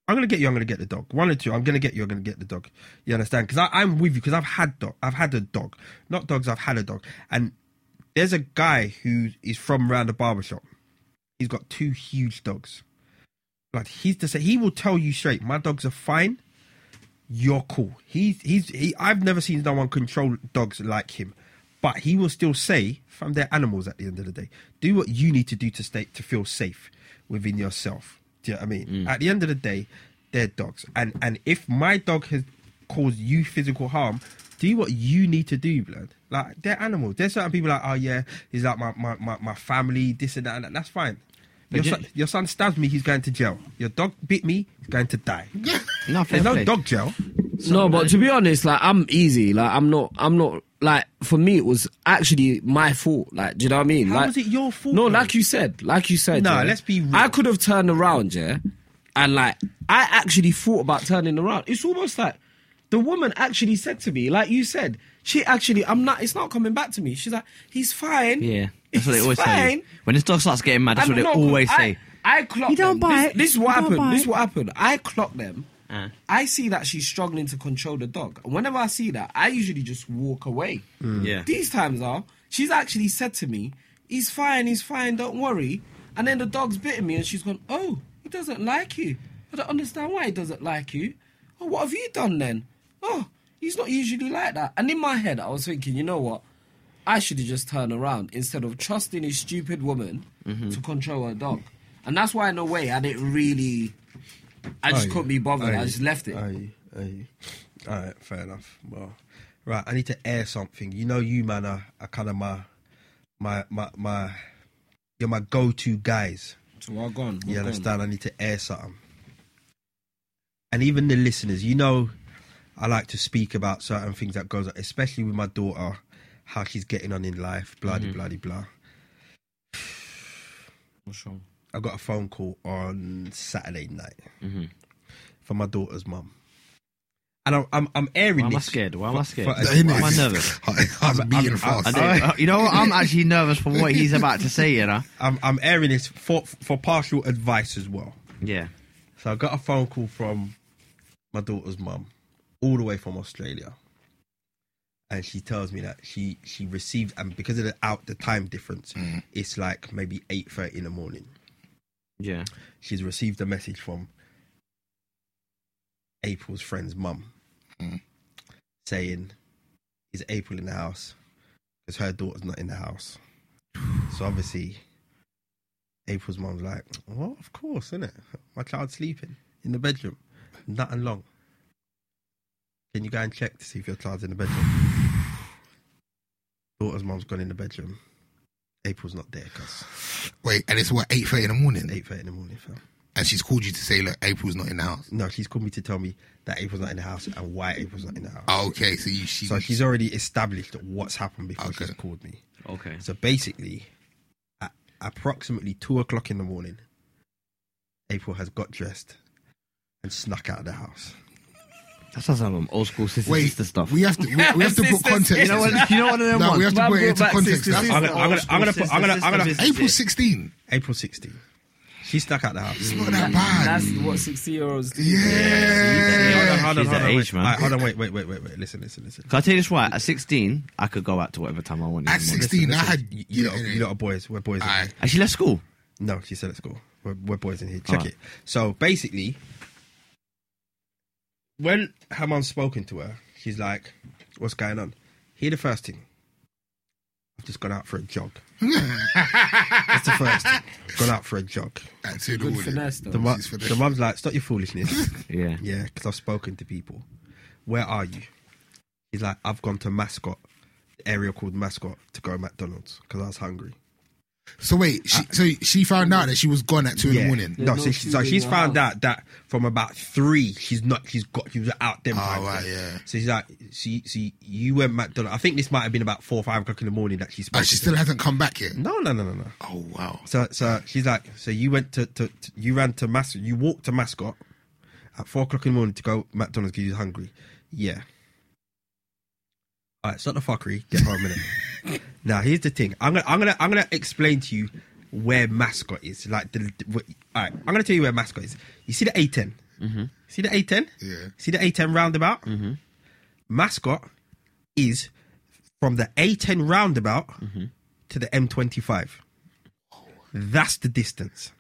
I'm gonna get you. I'm gonna get the dog. One or two. I'm gonna get you. I'm gonna get the dog. You understand? Because I'm with you. Because I've had dog. I've had a dog. Not dogs. I've had a dog. And there's a guy who is from around the barbershop. He's got two huge dogs. Like he's the same. He will tell you straight. My dogs are fine. You're cool. He's he's he. I've never seen no one control dogs like him. But he will still say, "From they're animals." At the end of the day, do what you need to do to stay to feel safe within yourself. Do you know what I mean? At the end of the day, they're dogs. And and if my dog has caused you physical harm, do what you need to do, blood. Like they're animals. There's certain people like, oh yeah, he's like my my, my, my family, this and that, and that. That's fine. Your But son, your son stabs me, he's going to jail. Your dog bit me, he's going to die. (laughs) no, fair There's no play. dog jail. no, but to be honest, like I'm easy. Like I'm not. I'm not like for me, it was actually my fault. Like, do you know what I mean? How like, was it your fault, No, bro? like you said, like you said. Nah, yeah, let's be real. I could have turned around, yeah, and like I actually thought about turning around. It's almost like the woman actually said to me, like you said, she actually, I'm not. It's not coming back to me. She's like, he's fine. Yeah, (laughs) that's what they always tell you. fine. When this dog starts getting mad, that's And what they no, 'cause always I, say. I clocked You don't them. bite. This, this is what You happened. This is what happened. I clocked them. Uh. I see that she's struggling to control the dog. Whenever I see that, I usually just walk away. Yeah. These times are, she's actually said to me, he's fine, he's fine, don't worry. And then the dog's bitten me and she's gone, oh, he doesn't like you. I don't understand why he doesn't like you. Oh, what have you done then? Oh, he's not usually like that. And in my head, I was thinking, you know what? I should have just turned around instead of trusting a stupid woman Mm-hmm. to control her dog. And that's why, in a way, I didn't really. I just Aye, couldn't be bothered. I just left it. Aye, aye. All right, fair enough. Well, right, I need to air something. You know, you man are, are kind of my, my, my, my. You're my go-to guys. So we're gone. You understand? I need to air something. And even the listeners, you know, I like to speak about certain things that goes on, especially with my daughter, how she's getting on in life, bloody, Mm-hmm. blah blah blah. What's wrong? I got a phone call on Saturday night Mm-hmm. from my daughter's mum, and I'm I'm, I'm airing Why am I this. scared? Why am I for- scared? for- Why am I nervous? I was beating fast. I don't- uh, (laughs) you know what? I'm actually nervous for what he's about to say, you know? I'm I'm airing this for for partial advice as well. Yeah. So I got a phone call from my daughter's mum, all the way from Australia, and she tells me that she she received and because of the out the time difference, it's like maybe eight thirty in the morning. Yeah. She's received a message from April's friend's mum hmm. saying, "Is April in the house?" Because her daughter's not in the house. So obviously, April's mum's like, "Well, of course, isn't it? My child's sleeping in the bedroom, nothing long. Can you go and check to see if your child's in the bedroom?" Daughter's mum's gone in the bedroom. April's not there because Wait, and it's what eight thirty in the morning, eight thirty in the morning, fam. and she's called you to say, "Look, April's not in the house." No, she's called me to tell me that April's not in the house and why April's not in the house. Oh, okay, so you she So she's already established what's happened before Okay. she's called me. Okay. So basically, at approximately two o'clock in the morning, April has got dressed and snuck out of the house. That sounds like some old school sister, wait. sister stuff. We have to we, we have to (laughs) put Sisters, context. you know what? You know what? Them No, ones? we have to Man put it brought into back context. sisters, That's I'm gonna, I'm gonna, I'm gonna put, I'm gonna, I'm gonna. April sixteen. April 16. She snuck out the house. It's not that bad. Mm. That's what 60 year olds do. yeah. Hold on, hold on, She's hold that on, age, wait. man. Alright, hold on, wait, wait, wait, wait, wait. Listen, listen, listen. Can I tell you this right? At 16, I could go out to whatever time I wanted. At in the morning. 16, I Listen, had you, you, lot, you lot are boys. We're boys. in Aye. And she left school. No, she said let's go. We're, we're boys in here. Check Alright. it. So basically, when her mum's spoken to her, she's like, "What's going on?" Here, the first thing. I've just gone out for a jog. (laughs) That's the first. thing. Gone out for a jog. At two in the Good morning. finesse though. The, mu- for the mum's like, "Stop your foolishness." (laughs) Yeah. yeah, because I've spoken to people. Where are you? He's like, "I've gone to Mascot, the area called Mascot, to go to McDonald's because I was hungry." So wait, she, so she found out that she was gone at two in the morning. No, so, she, so she's found out that from about three, she's not. She's got. She was out them. Oh, times. right, yeah. So she's like, see, see, you went McDonald's. I think this might have been about four or five o'clock in the morning that she spoke. Oh, she to still them. hasn't come back yet. No, no, no, no, no. Oh wow. So, so she's like, so you went to, to, to you ran to mascot, you walked to mascot at four o'clock in the morning to go McDonald's because you're hungry. Yeah. All right, stop the fuckery. Get home a minute. (laughs) now, here's the thing. I'm gonna, I'm gonna, I'm gonna explain to you where mascot is. Like the, the what, all right, I'm gonna tell you where mascot is. You see the A10. Mm-hmm. See the A10. Yeah. See the A10 roundabout. Mm-hmm. Mascot is from the A10 roundabout to the M25. That's the distance.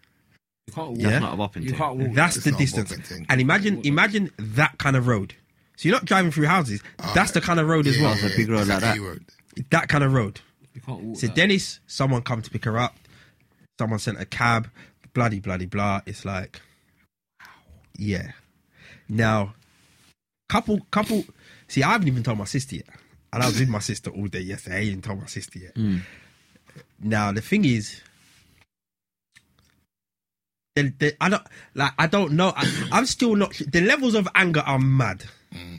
You can't walk. Yeah. Not a bopping You can't walk. That's the not distance. bopping. And imagine, imagine that kind of road. So you're not driving through houses. That's the kind of road as Yeah, well. It's a big road it's like that. Road. That kind of road. You can't walk. So that. Dennis, someone come to pick her up. Someone sent a cab. Bloody, bloody, blah. It's like, yeah. Now, couple, couple. See, I haven't even told my sister yet, and I was with my sister all day yesterday. I even told my sister yet. Hmm. Now the thing is, the, the, I don't like. I don't know. I, I'm still not. The levels of anger are mad. Hmm.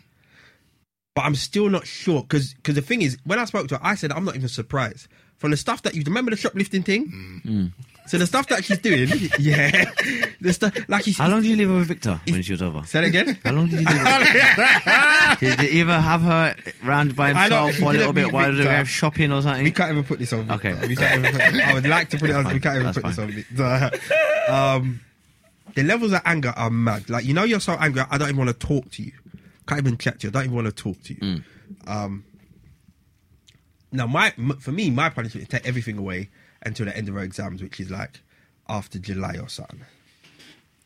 But I'm still not sure because because the thing is, when I spoke to her, I said I'm not even surprised from the stuff that you remember the shoplifting thing. So the stuff that she's doing, (laughs) yeah, the stuff like she's. How long did you live with Victor when she was over? Say that again. How long did you live with (laughs) Did you either have her round by I himself for a little bit meet while they Victor. were shopping or something? We can't even put this on. Okay. We can't even put, (laughs) I would like to put it on. We can't even fine. put this on. So, um, the levels of anger are mad. Like you know, you're so angry. I don't even want to talk to you. Can't even chat to you. I don't even want to talk to you. Mm. Um, now, my m- for me, my punishment is to take everything away until the end of her exams, which is like after July or something.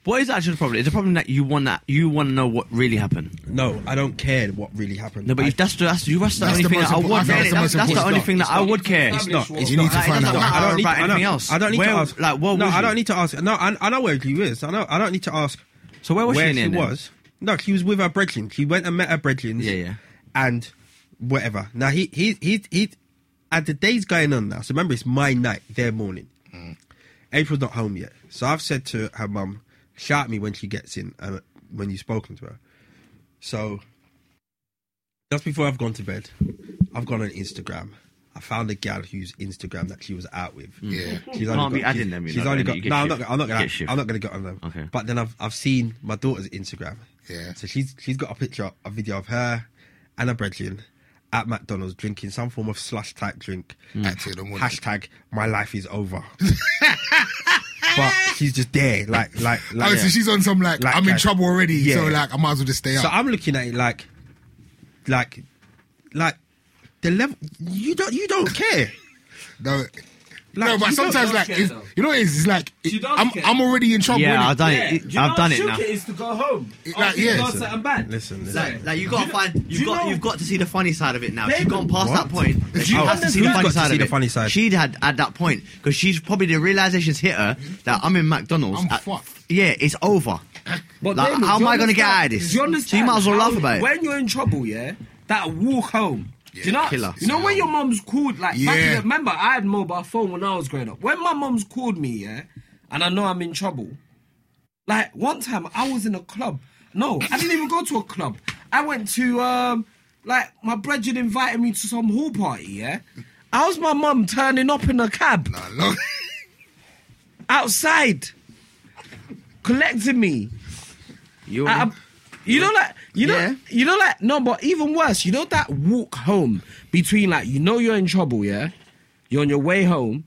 What is actually the problem? Is the problem that you want that you want to know what really happened? No, I don't care what really happened. No, but I- if that's the, that's, you that's the That's only the thing most that I would. I That's, that's the that's the only thing that I would care. it's not. It's You need to Like, find doesn't out. I don't need about I anything don't- else. I don't need Where- to ask. Like, what no, was I don't need to ask. No, I, I know where she is. I know. I don't need to ask. So where was where she in she the end then? Was? No, she was with her brethren. She went and met her brethren. Yeah, yeah. And whatever. Now he he he he. As the day's going on now, so remember it's my night, their morning. April's not home yet, so I've said to her mum, shout me when she gets in, uh, when you've spoken to her. So just before I've gone to bed, I've gone on Instagram. I found a gal whose Instagram that she was out with. Yeah. She's Can't be got- adding she's- them, She's only got. No, I'm not. I'm not gonna. get. I'm not gonna get on them. Okay. But then I've I've seen my daughter's Instagram. Yeah. So she's she's got a picture, a video of her and her brethren at McDonald's drinking some form of slush type drink. At two in the morning. Hashtag my life is over. (laughs) but she's just there, like like like. Oh, so she's on some like, Like I'm in that. trouble already, Yeah. so like I might as well just stay up. So. I'm looking at it like, like, like the level. You don't you don't care. no, Like, no, but you sometimes like care, you know what it is? It's like it- I'm. I'm already in trouble. Yeah. I've done Yeah. it. Do you know I've how done it shook now. It is to go home. It- after like, yeah. done Listen, something. Listen, listen. Like, like you got to find, you've got, you've got to see the funny side of it now. She's David, gone past that point. She has to see the funny got to side see of the it. funny side? She'd had at that point because she's probably the realization's hit her that I'm in McDonald's. I'm at- fucked. Yeah, it's over. But Like, Damon, how am I gonna get out of this? Do you So you might as well laugh about it. When you're in trouble, yeah, that walk home. Do you know? Killer. You know when your mom's called, like, back in the, remember I had mobile phone when I was growing up. When my mom's called me, yeah, and I know I'm in trouble. Like one time, I was in a club. No, I didn't even go to a club. I went to um, like my brethren invited me to some hall party. Yeah, how's my mum turning up in a cab Nah, no. outside, collecting me? You I- you know, like you know, Yeah. you know, like no, but even worse, you know that walk home between like you know you're in trouble, yeah, you're on your way home,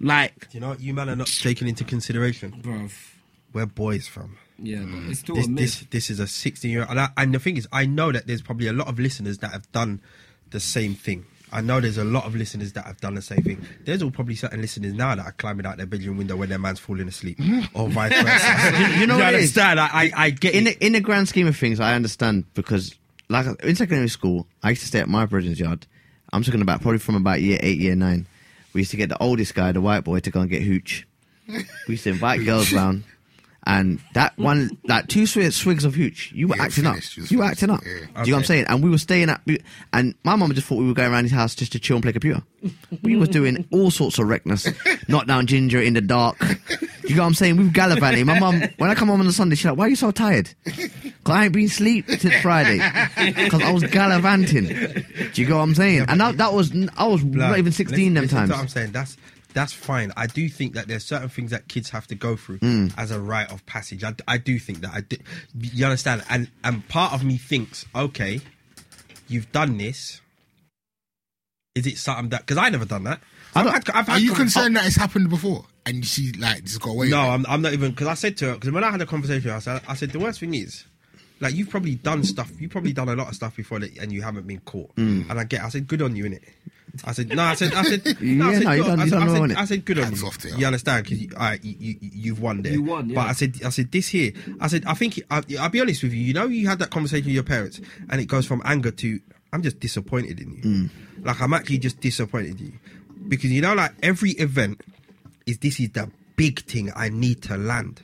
like, You know what you man are not taken into consideration. bruv, Where boys from? yeah, but it's still This a myth. this this is a 16 year old, and, I, and the thing is, I know that there's probably a lot of listeners that have done the same thing. I know there's a lot of listeners that have done the same thing. There's all probably certain listeners now that are climbing out their bedroom window when their man's falling asleep, (laughs) or vice versa. You- (laughs) you know is? understand? I, I I get in it. the, in the grand scheme of things, I understand because, like, in secondary school, I used to stay at my brother's yard. I'm talking about probably from about year eight, year nine. We used to get the oldest guy, the white boy, to go and get hooch. We used to invite (laughs) girls round, and that one, like two swigs, swigs of hooch, you were Yeah, acting finished. up. You were acting up. Yeah. Do you know what I'm saying? And we were staying at, and my mum just thought we were going around his house just to chill and play computer. We was doing all sorts of reckless, (laughs) knock down ginger in the dark. You know what I'm saying? We were gallivanting. My mum, when I come home on the Sunday, she's like, "Why are you so tired?" Cause I ain't been sleep since Friday. Cause I was gallivanting. Do you know what I'm saying? And that, that was I was not even 16 Listen- them listen times. what I'm saying that's that's fine. I do think that there's certain things that kids have to go through Mm. as a rite of passage. I, I do think that. I do, you understand? And and part of me thinks, okay, you've done this. Is it something that? Because I never done that. I've had, I've Are you con- concerned that it's happened before and she like just got away? No. I'm, I'm not even because I said to her because when I had a conversation, I said I said the worst thing is. Like you've probably done stuff, you've probably done a lot of stuff before that, and you haven't been caught. Mm. And I get, I said, good on you, innit? I said, no, I said, I said, (laughs) no, I Yeah, said, no, you good- done- I you said, done I said. I said, good on you. off to you. You understand because you, uh, you, you, you've won there. You won, yeah. But I said, I said this here. I said, I think I, I'll be honest with you. You know, you had that conversation with your parents, and it goes from anger to, I'm just disappointed in you. Mm. Like I'm actually just disappointed in you because you know, like every event is this is the big thing I need to land.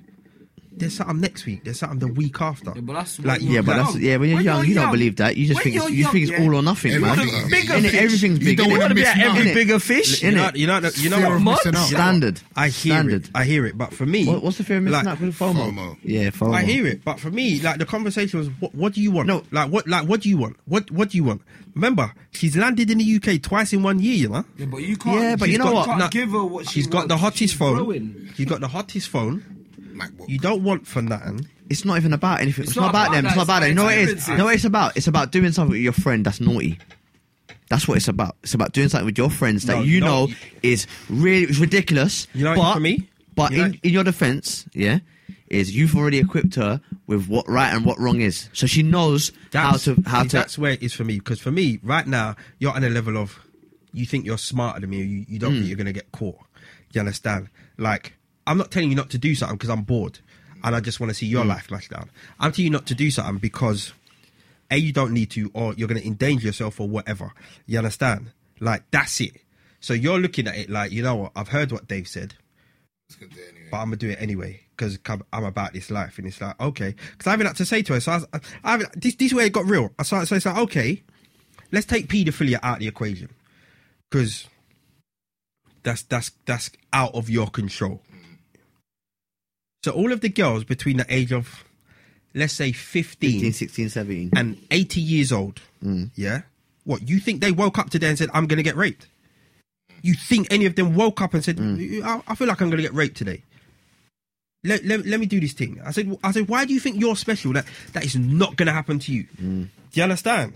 There's something next week. There's something the week after. Yeah, but that's like Yeah, but that's yeah. When you're When young, you're you don't young- believe that. You just think it's, you're you think it's young, all or nothing, man. Everything- bigger Innit? fish. Everything's You big. don't innit? wanna be at every bigger fish. you know, innit? you know, you know what? of missing Much? Standard. I hear Standard. it. I hear it. But for me, What, what's the fear of missing like, out with FOMO? FOMO. Yeah, FOMO. I hear it, but for me, like the conversation was, what, what do you want? No. like what, like what do you want? What, what do you want? Remember, she's landed in the UK twice in one year. You know, Yeah, but you can't. Yeah, but you know got- what? Can't No, give her what she she's got the hottest She's phone. growing. She's got the hottest phone. Like, what? You don't want for nothing. It's not even about anything. It's, It's not, not about about them. It's not about it's them. You know what it is? experiences. You know what it's about? It's about doing something with your friend that's naughty. That's what it's about. It's about doing something with your friends that No, you no, know is really it's ridiculous. You know what but, for me? But You know- in, in your defense, yeah, is you've already equipped her with what right and what wrong is, so she knows how That's, to how see, to. That's where it is for me. Because for me, right now, you're on a level of you think you're smarter than me. You, you don't think mm. you're gonna get caught. You understand? Like I'm not telling you not to do something because I'm bored and I just want to see your hmm. life flash down. I'm telling you not to do something because a you don't need to, or you're gonna endanger yourself or whatever. You understand? Like that's it. So you're looking at it like you know what? I've heard what Dave said but I'm gonna do it anyway because I'm about this life, and it's like okay, because I haven't had to say to her. So I, was, I haven't, this this way it got real. I started, so it's like okay, let's take paedophilia out of the equation because that's that's that's out of your control. So all of the girls between the age of let's say 15, 15, 16, 17. and 80 years old, mm. yeah, what you think they woke up today and said I'm gonna get raped? You think any of them woke up and said mm. I, I feel like I'm gonna get raped today? let, let, let me do this thing. I said, I said, why do you think you're special? That that is not going to happen to you. Mm. Do you understand?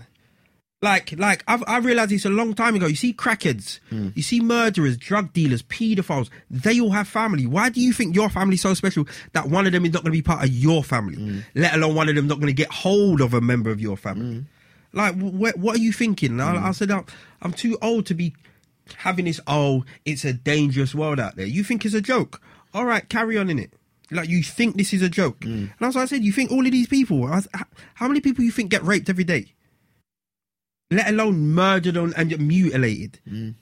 Like, like I've, I realized this a long time ago. You see crackheads, hmm. you see murderers, drug dealers, paedophiles. They all have family. Why do you think your family's so special that one of them is not going to be part of your family? Hmm. Let alone one of them not going to get hold of a member of your family. Hmm. Like, wh- what are you thinking? I, I said, I'm, I'm too old to be having this. Oh, it's a dangerous world out there. You think it's a joke? All right, carry on in it. Like you think this is a joke, and that's what I said. You think all of these people? I how many people you think get raped every day? Let alone murdered on and mutilated. Mm.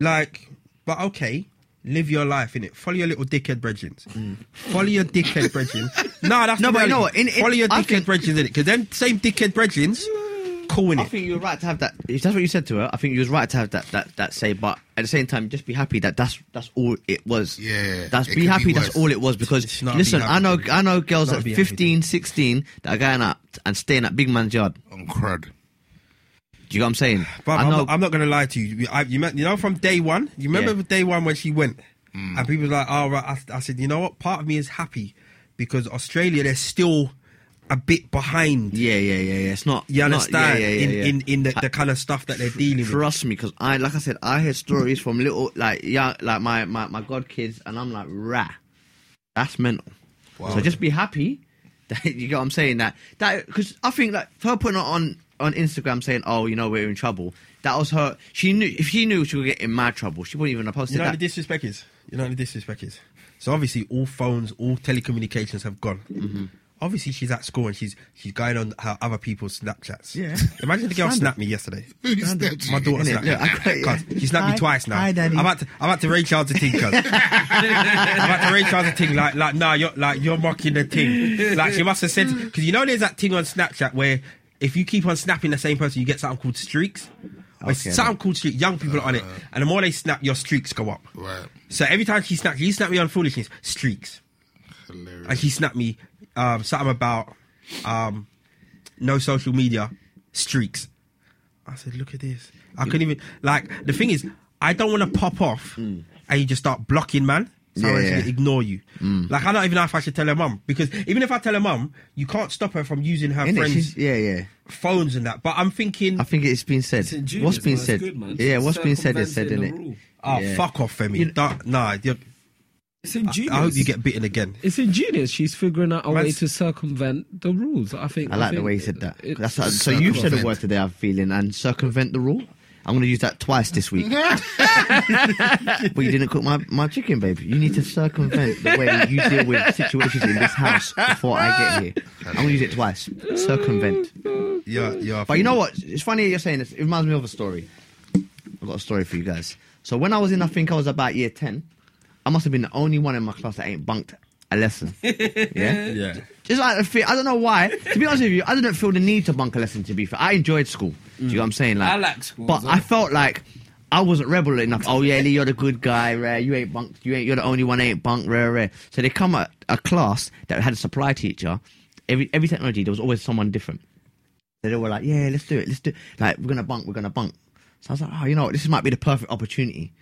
Like, but okay, live your life in it. Follow your little dickhead brethren. Mm. Follow your dickhead brethren. (laughs) No, that's No, the but you know what? In- in- Follow your I dickhead think- brethren in it, because them same dickhead brethren, Calling in I it. think you were right to have that. If that's what you said to her, I think you was right to have that that that say. But at the same time, just be happy that that's that's all it was. Yeah, that's be happy. be that's all it was. Because listen, be I know. I know girls at be happy. 15, 16 that are going out and staying at big man's yard. On crud. Do you know what I'm saying? But I I'm know. not, I'm not going to lie to you. I, you, you know, from day one, you remember Yeah. day one when she went, mm. and people were like, "Oh, right." I, I said, "You know what? Part of me is happy because Australia, they're still a bit behind. yeah, yeah, yeah, yeah. It's not. You not- understand? yeah, yeah, yeah, in, in in the, the kind of stuff that they're dealing with. Trust me, because I, like I said, I hear stories from little, like, yeah, like my my my god kids, and I'm like, rah, that's mental. So just be happy that (laughs) you get what I'm saying. That that because I think like her putting it on on Instagram saying, oh, you know, we're in trouble. That was her. She knew if she knew she would get in mad trouble, she wouldn't even have posted You know what the disrespect is? You know what the disrespect is? So obviously all phones, all telecommunications have gone. Mm-hmm. Obviously she's at school and she's she's going on her other people's Snapchats. Yeah. (laughs) Imagine the girl Standard. snapped me yesterday. Who My you? daughter snapped Yeah, me. I got- yeah. Cuz, She snapped Hi- me twice now. hi, Daddy. I'm about to I'm about to Ray Charles the thing, cuz. (laughs) I'm about to Ray Charles the thing like like nah you're like you're mocking the thing. Like she must have said because you know there's that thing on Snapchat where if you keep on snapping the same person you get something called streaks. It's Okay. something called streak. Young people are on it, and the more they snap, your streaks go up. Right. So every time she snapped, she snapped me on foolishness, streaks. Hilarious. And she snapped me um, something about um, no social media, streaks. I said, look at this. I couldn't even, like, the thing is, I don't want to pop off and you just start blocking, man. So Yeah, I yeah. should ignore you. Mm. Like, I don't even know if I should tell her mum. Because even if I tell her mum, you can't stop her from using her Innit? friends' yeah, yeah. phones and that. But I'm thinking, I think it's been said. It's ingenious, What's been man. Said? good. Yeah, what's been said is said, Circumventing innit? the rule. oh, yeah. fuck off, Femi. You- Don't- nah, you're, It's I, ingenious. I hope you get bitten again. It's ingenious. She's figuring out a way to circumvent the rules. I think. I like the think way you said that. That's how, so you said the Circumvent. word today. I'm feeling and circumvent the rule. I'm going to use that twice this week. (laughs) but you didn't cook my, my chicken, babe. You need to circumvent the way you deal with situations in this house before I get here. I'm going to use it twice. Circumvent. Yeah, yeah. But you know what? It's funny you're saying this. It reminds me of a story. I've got a story for you guys. So when I was in, I think I was about year 10, I must have been the only one in my class that ain't bunked a lesson. (laughs) Yeah. Yeah. Just like I feel, I don't know why. To be honest with you, I didn't feel the need to bunk a lesson. To be fair, I enjoyed school. Do you know what I'm saying? Like, I like school but. I felt like I wasn't rebel enough. Oh yeah, Lee, you're the good guy, rare. You ain't bunked. You ain't. You're the only one ain't bunked, rare, rare. So they come at a class that had a supply teacher. Every every technology, there was always someone different. So they were like, yeah, let's do it. Let's do. It. Like we're gonna bunk. We're gonna bunk. So I was like, oh, you know what? This might be the perfect opportunity.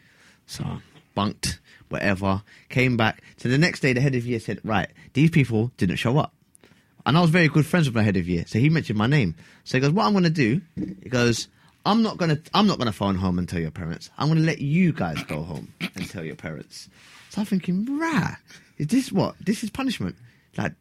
So bunked, whatever. Came back. So the next day, the head of year said, right, these people didn't show up. And I was very good friends with my head of year, so he mentioned my name. So he goes, "What I'm going to do?" He goes, "I'm not going to. I'm not going to phone home and tell your parents. I'm going to let you guys go home and tell your parents." So I'm thinking, "Rah, is this what? This is punishment?" Like,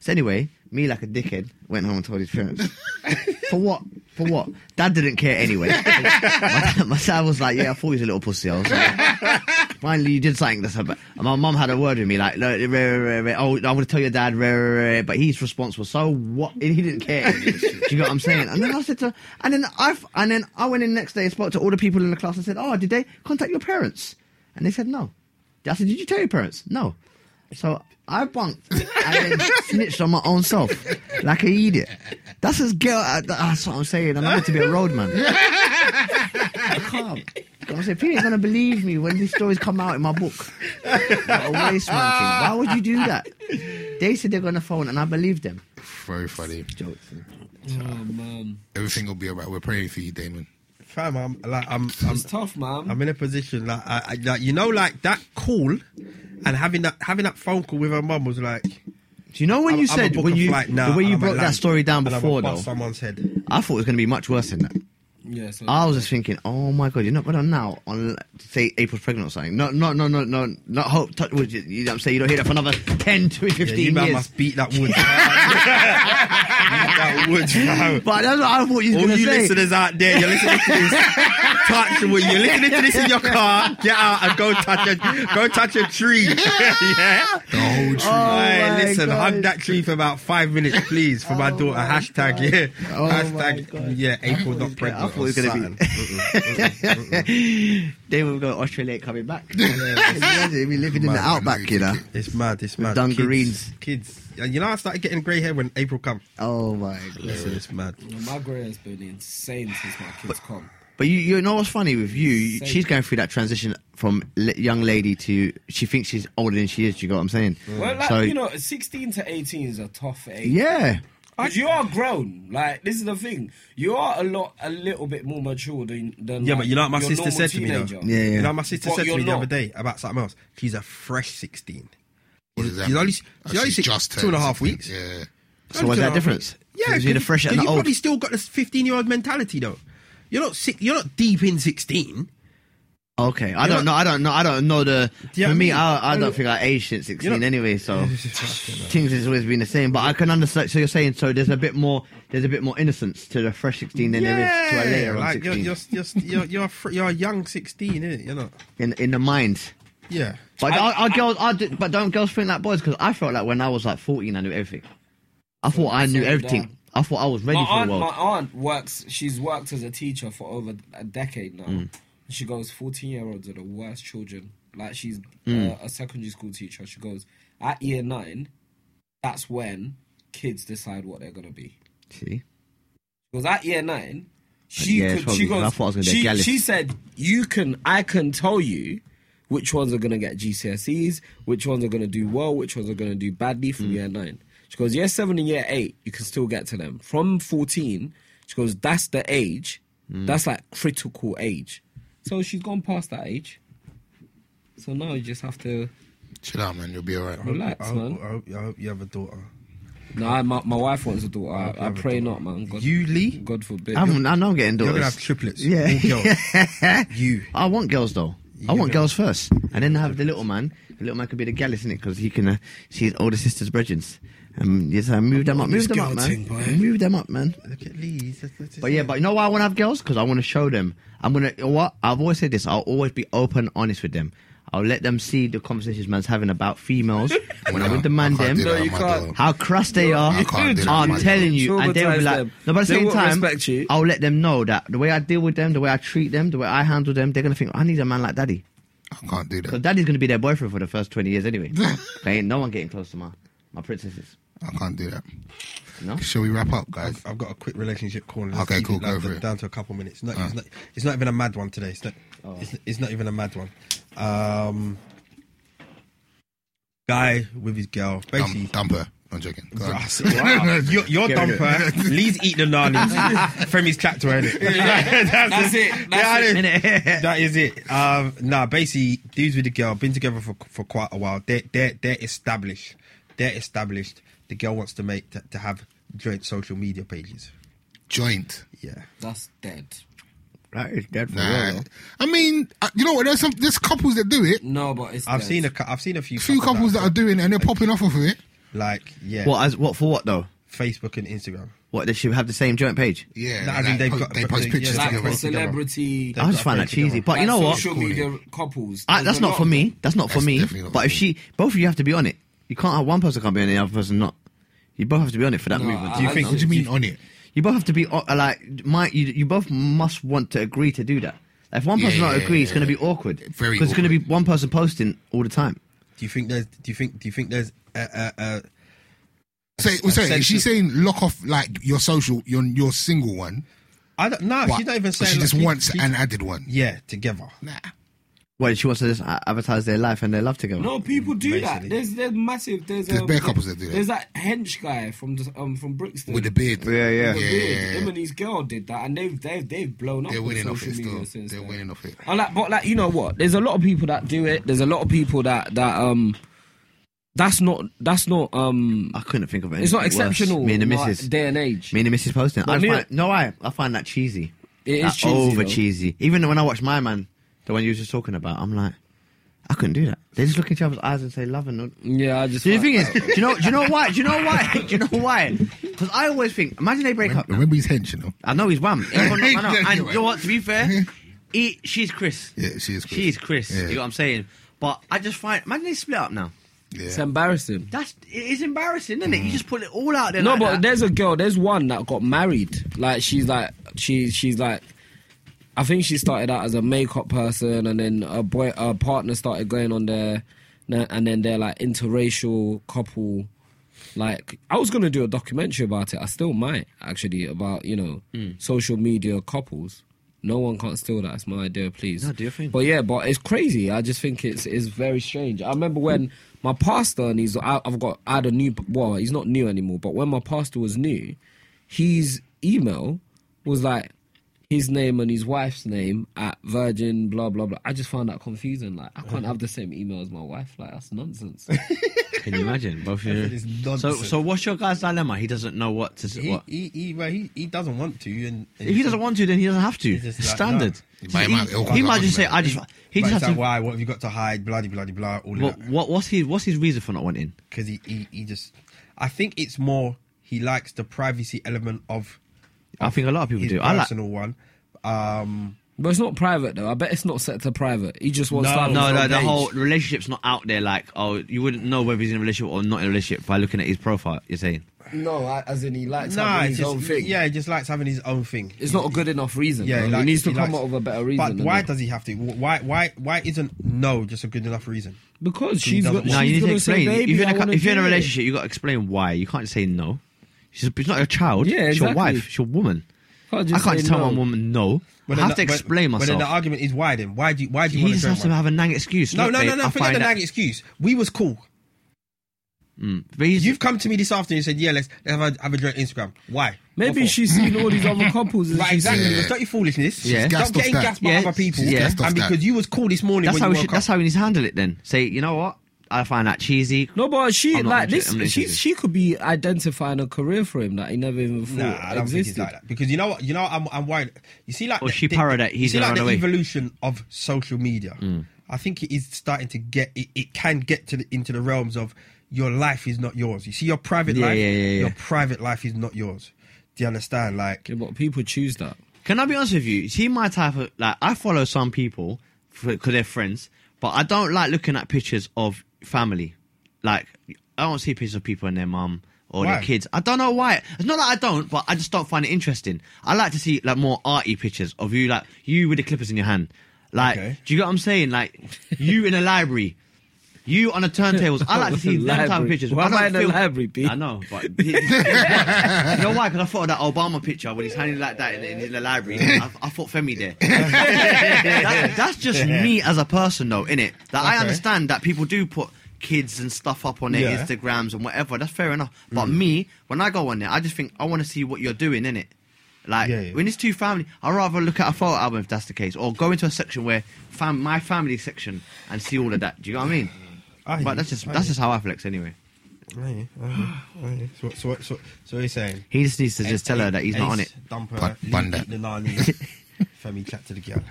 so anyway, me like a dickhead went home and told his parents. (laughs) For what? For what? Dad didn't care anyway. my, my dad was like, "Yeah, I thought he was a little pussy." I was like, Finally, you did something that's. And my mum had a word with me, like, "No, "Oh, I'm going to tell your dad." re- re- re," But his response was so what? He didn't care. Do you know what I'm saying? And then I said to, and then I, and then I went in next day and spoke to all the people in the class and said, "Oh, did they contact your parents?" And they said no. I said, "Did you tell your parents?" No. So I bunked and then snitched on my own self like an idiot. That's as girl. uh, That's what I'm saying. I'm meant to be a roadman. I can't. I said, people ain't gonna believe me when these stories come out in my book. What a waste man thing. Why would you do that? They said they're gonna phone, and I believed them. Very funny. Jokes. Oh man, Everything will be alright. We're praying for you, Damon. Fam, I'm like I'm I'm, it's tough, man. I'm in a position like I, I like you know like that call and having that having that phone call with her mum was like Do you know when I'm- you said when you now the way you I'm broke that story down before a though? someone's head. I thought it was gonna be much worse than that. Yeah, so I was just thinking, oh my god, you're not gonna now on say April's pregnant or something. No, no, no, no, no, not hope. Touch wood. You you know what I'm saying? You don't hear that for another 10, 20, Yeah, you years. must beat that wood. (laughs) that wood, fam. But that's what I thought you were gonna say. All you listeners out there, you're listening to this. (laughs) touch wood. You're listening to this in your car. Get out and go touch a go touch a tree. (laughs) yeah. The whole tree. Oh Hey, my listen, God. hug that tree for about five minutes, please, for my Oh daughter. my Hashtag, God. yeah. Oh my Hashtag, yeah, April not pregnant. It was gonna be- they will go Australia coming back. (laughs) yeah, they be living in the outback, you know. It's mad, it's mad. dungarees. Kids. kids. You know, I started getting grey hair when April come. Oh my god. Listen, it's mad. my grey hair's been insane since my kids come. But you, you know what's funny with you? Same. She's going through that transition from young lady to she thinks she's older than she is. Do you know what I'm saying? Well, like So- you know, sixteen to eighteen is a tough age. Yeah. Because you are grown. Like this is the thing. You are a lot, a little bit more mature than. than Yeah, like, but you know what my sister normal said to me though? Yeah, yeah. You know what my sister But said to you're me the other day about something else? She's a fresh 16. What does that She's only, she's Oh, only she's six, just two and a turned half 16. weeks. Yeah. So what's that difference? weeks. Yeah, Between the cause- fresh and cause the you old. probably still got this 15 year old mentality though. You're not sick, you're not deep in 16. Okay, I You're don't know. I don't know. I don't know the. Do for me, mean? I, I don't think I aged since sixteen You're anyway. So (laughs) things has always been the same. But I can understand. So you're saying so there's a bit more. There's a bit more innocence to the fresh sixteen than there is to a later on like you're, sixteen you're, you're, you're, you're, a fr- you're a young 16, isn't it? You're not. in in the mind. Yeah. But our, our girls, I do, but don't girls think like boys? Because I felt like when I was like 14, I knew everything. I thought I knew everything. down. I thought I was ready My for aunt, the my aunt works. She's worked as a teacher for over a decade now. Mm. She goes, fourteen year olds are the worst children. Like she's Mm. uh, a secondary school teacher. She goes at year nine. That's when kids decide what they're gonna be. See, Because at year nine, she Yeah, could. She goes. I I was gonna be a she, she said, "You can. I can tell you." Which ones are going to get GCSEs? Which ones are going to do well? Which ones are going to do badly Mm. from year nine? She goes, year seven and year eight, you can still get to them. From 14, she goes, that's the age. Mm. That's like critical age. So she's gone past that age. So now you just have to Chill out, man. You'll be alright. relax, I hope, man. I, hope, I hope you have a daughter. No, my, my wife wants a daughter. I, I pray daughter. not, man. God, You, Lee? God forbid. I'm, I know I'm getting You're daughters. going to have triplets. Yeah. All girls. (laughs) You. I want girls though. I You're want girls first, and then I have the little man. The little man could be the gallus in it because he can uh, see his older sister's brethrens. Um, yes, I move them up, move them up, girl man. thing, boy. Move them up, man. Look at Lee. he's just- that's just- But yeah, but you know why I want to have girls? Because I want to show them. I'm gonna. You know what? I've always said this. I'll always be open, honest with them. I'll let them see the conversations man's having about females (laughs) when I'm with the man. I Them No, you can't. how crush they are. I can't do that I'm my telling girl. you, and they'll be Traumatise like. them. No, but at the They same won't time, respect you. I'll let them know that the way I deal with them, the way I treat them, the way I handle them, they're gonna think I need a man like daddy. I can't do Because that. daddy's going to be their boyfriend for the first 20 years anyway. (laughs) there ain't no one getting close to my, my princesses. I can't do that. No? Shall we wrap up, guys? I've got a quick relationship call. Let's Okay, cool, it down, go for to, it. down to a couple minutes. Not, it's, not, it's not even a mad one today. It's not, Oh. it's, it's not even a mad one. Um, guy with his girl. Basically, Dump, dump her. I'm joking. Go. Wow. (laughs) Your, your Get rid dumper, Lee's eating the (laughs) nanis. Femi's tractor, innit? (laughs) That's, it. That's Yeah, it. innit? that is it. Um, nah, basically, dudes with the girl been together for for quite a while. They're they're they're established. They're established. The girl wants to make to, to have joint social media pages. Joint. Yeah. That's dead. That is dead for Nah. real. I mean, uh, you know what? There's some there's couples that do it. No, but it's. I've dead. seen a cou- I've seen a few A few couples that are doing it and they're popping off of it. like yeah What, as, what for what though? Facebook and Instagram. What, they should have the same joint page? Yeah, Nah, I like, think they've po- got- they post pictures yeah, like together. like- celebrity. I just find that page together. cheesy. But like you know what? Social media couples. I, that's not for me. That's not for That's me. not But if me. she, both of you have to be on it. You can't have one person can't be on it, the other person not. You both have to be on it for that No, movement. Do you think? What do you mean on it? You both have to be uh, like my. You, you both must want to agree to do that. If one person Yeah, not yeah, agree, it's yeah, going to be awkward. Very because it's going to be one person posting all the time. Do you think there's? Do you think? Do you think there's a, a, a Say, we're saying, is she saying lock off like your social, your your single one? I don't. No, But- she's not even saying. she like, just wants she- an added one. Yeah, together. Nah. Well, she wants to just advertise their life and their love together. No, people do that. There's there's massive. There's, There's um, bare couples that do that. There's that hench guy from the, um from Brixton With the beard. Yeah, yeah. With Yeah, beard. yeah, yeah. Him and his girl did that, and they've they've they've blown up They're winning off it still. since They're then. winning off it. I like, but like you know what? There's a lot of people that do it. There's a lot of people that that um. That's not. That's not. Um. I couldn't think of it. It's not exceptional. Me and the in our missus. Day and age. Me and the missus posting. I But just me- find, no, I I find that cheesy. It is Like, cheesy, over though. cheesy. Even when I watch My Man, the one you were just talking about, I'm like, I couldn't do that. They just look into each other's eyes and say love and. Yeah, I just. So the thing is, do you know? Do you know why? Do you know why? (laughs) Do you know why? Because I always think, imagine they break up. now. Remember his hench, you know? I know he's wham. (laughs) Everyone- I know. And you're you know what? To be fair, (laughs) he, she's Chris. Yeah, she is Chris. She's Chris. Yeah. You know what I'm saying? But I just find, imagine they split up now. Yeah. it's embarrassing. That's it is embarrassing, isn't it? You mm. just put it all out there. No, like but that. there's a girl. There's one that got married. Like she's like she she's like. I think she started out as a makeup person, and then a boy, a partner started going on there, and then they're like interracial couple. Like I was gonna do a documentary about it. I still might actually about you know Hmm. social media couples. No one can't steal that. It's my idea, please. No, do your thing. But yeah, but it's crazy. I just think it's it's very strange. I remember when my pastor and he's I, I've got I had a new well he's not new anymore. But when my pastor was new, his email was like his name and his wife's name at Virgin blah blah blah. I just found that confusing. Like I can't have the same email as my wife. Like that's nonsense. (laughs) Can you imagine? Both of you. nonsense. So, so what's your guy's dilemma? He doesn't know what to. he, What? he, he, well, he, he doesn't want to, and, and If he doesn't want to, then he doesn't have to. He's just It's like, standard. no. But he might- it'll he cause might just say, "I just." He But just it's has like, to. why? What have you got to hide? Bloody, bloody, blah. All What, of that. what? What's his? What's his reason for not wanting? Because he, he, he just. I think it's more he likes the privacy element of I think a lot of people his do. I like. personal one. Um, but it's not private though. I bet it's not set to private. He just wants No, to have his No, no, the whole relationship's not out there. Like, oh, you wouldn't know whether he's in a relationship or not in a relationship by looking at his profile. You're saying? No, I- as in he likes nah, having his just, own thing. yeah, he just likes having his own thing. It's not a good enough reason. Yeah, Yeah, he he, needs to he come likes- up with a better reason. But why that. does he have to? Why, why, why isn't no just a good enough reason? Because He she's, doesn't go- No, she's you need to gonna say, explain. If you're in a, wanna if you're in a relationship, you got to explain why. You can't just say no. She's, it's not your child. Yeah, It's your exactly. wife. It's your woman. Can't I just can't say just tell no. one woman no. I have the- to explain but, myself. But then the argument is why then? Why do you, why do you he want just has to have a nang excuse. No, Look, no, babe, no, no. I Forget find the that- nag excuse. We was cool. Mm. But he's, You've come to me this afternoon and said, "Yeah, let's, let's have a have a drink on Instagram." Why? Maybe What for? she's seen all these other (laughs) couples. And Right, she's exactly. Yeah. It's not your foolishness. Yeah. Don't Gassed get off in that. gas by Yeah, other people. she's gassed off and that. because you was cool this morning that's when how you we woke should, that's how he needs to handle it. Then say, you know what? I find that cheesy. No, but she like this. She she could be identifying a career for him that he never even thought Nah, I don't think existed. like that. Because you know what? You know what I'm, I'm worried. You see, like Or the- she the- parrot that you he's see, like the away. evolution of social media. Mm. I think it is starting to get. It, it can get to the, into the realms of your life is not yours. You see, your private Yeah, life. yeah, yeah, yeah. Your private life is not yours. Do you understand? Like, Yeah, but people choose that. Can I be honest with you? See, my type of like, I follow some people because they're friends, but I don't like looking at pictures of family. Like, I don't see pictures of people and their mum or Why? their kids. I don't know why. It's not that I don't, but I just don't find it interesting. I like to see like more arty pictures of you, like you with the clippers in your hand. Like, Okay. do you get what I'm saying? Like, you in a library, you on the turntables. I like to (laughs) see them type of pictures. Why I am I don't in the feel- library, B? I know, but (laughs) you know why? Because I thought of that Obama picture when he's hanging like that in, in, in the library. I, I thought Femi there. (laughs) That- that's just me as a person, though, innit? That I understand that people do put kids and stuff up on their Yeah. Mm. Instagrams and whatever. That's fair enough. But me, when I go on there, I just think I want to see what you're doing, innit? Like Yeah, yeah. when it's two family, I'd rather look at a photo album if that's the case, or go into a section where fam my family section and see all of that. Do you know what I mean? I But that's just I that's just how I flex anyway. I I hear I. So, so, so, so what are you saying? He just needs to just tell her that he's not on it. Dumper, Bun- leave bun that. eat the nani, (laughs) Femi chat to the girl.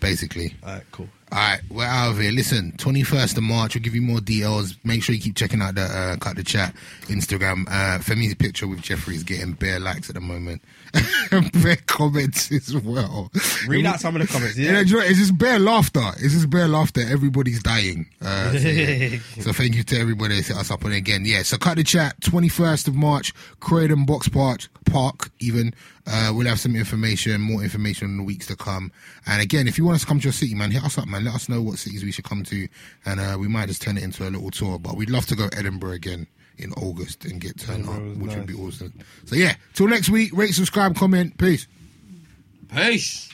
Basically. Alright, cool. All right, we're out of here. Listen, 21st of March, we'll give you more details. Make sure you keep checking out the uh, Cut the Chat Instagram. Uh, Femi's picture with Jeffrey is getting bare likes at the moment. (laughs) bare comments as well. Read out some of the comments. Yeah, it's just bare laughter. It's just bare laughter. Everybody's dying. Uh, so, yeah. (laughs) So thank you to everybody that set us up on it again. Yeah, so cut the chat. 21st of March, Croydon Box Park, Park even. Uh, we'll have some information, more information in the weeks to come. And again, if you want us to come to your city, man, hit us up, man. Let us know what cities we should come to. And uh, we might just turn it into a little tour. But we'd love to go Edinburgh again in August and get turned up, Edinburgh was which would be awesome. So yeah, till next week, rate, subscribe, comment. Peace. Peace.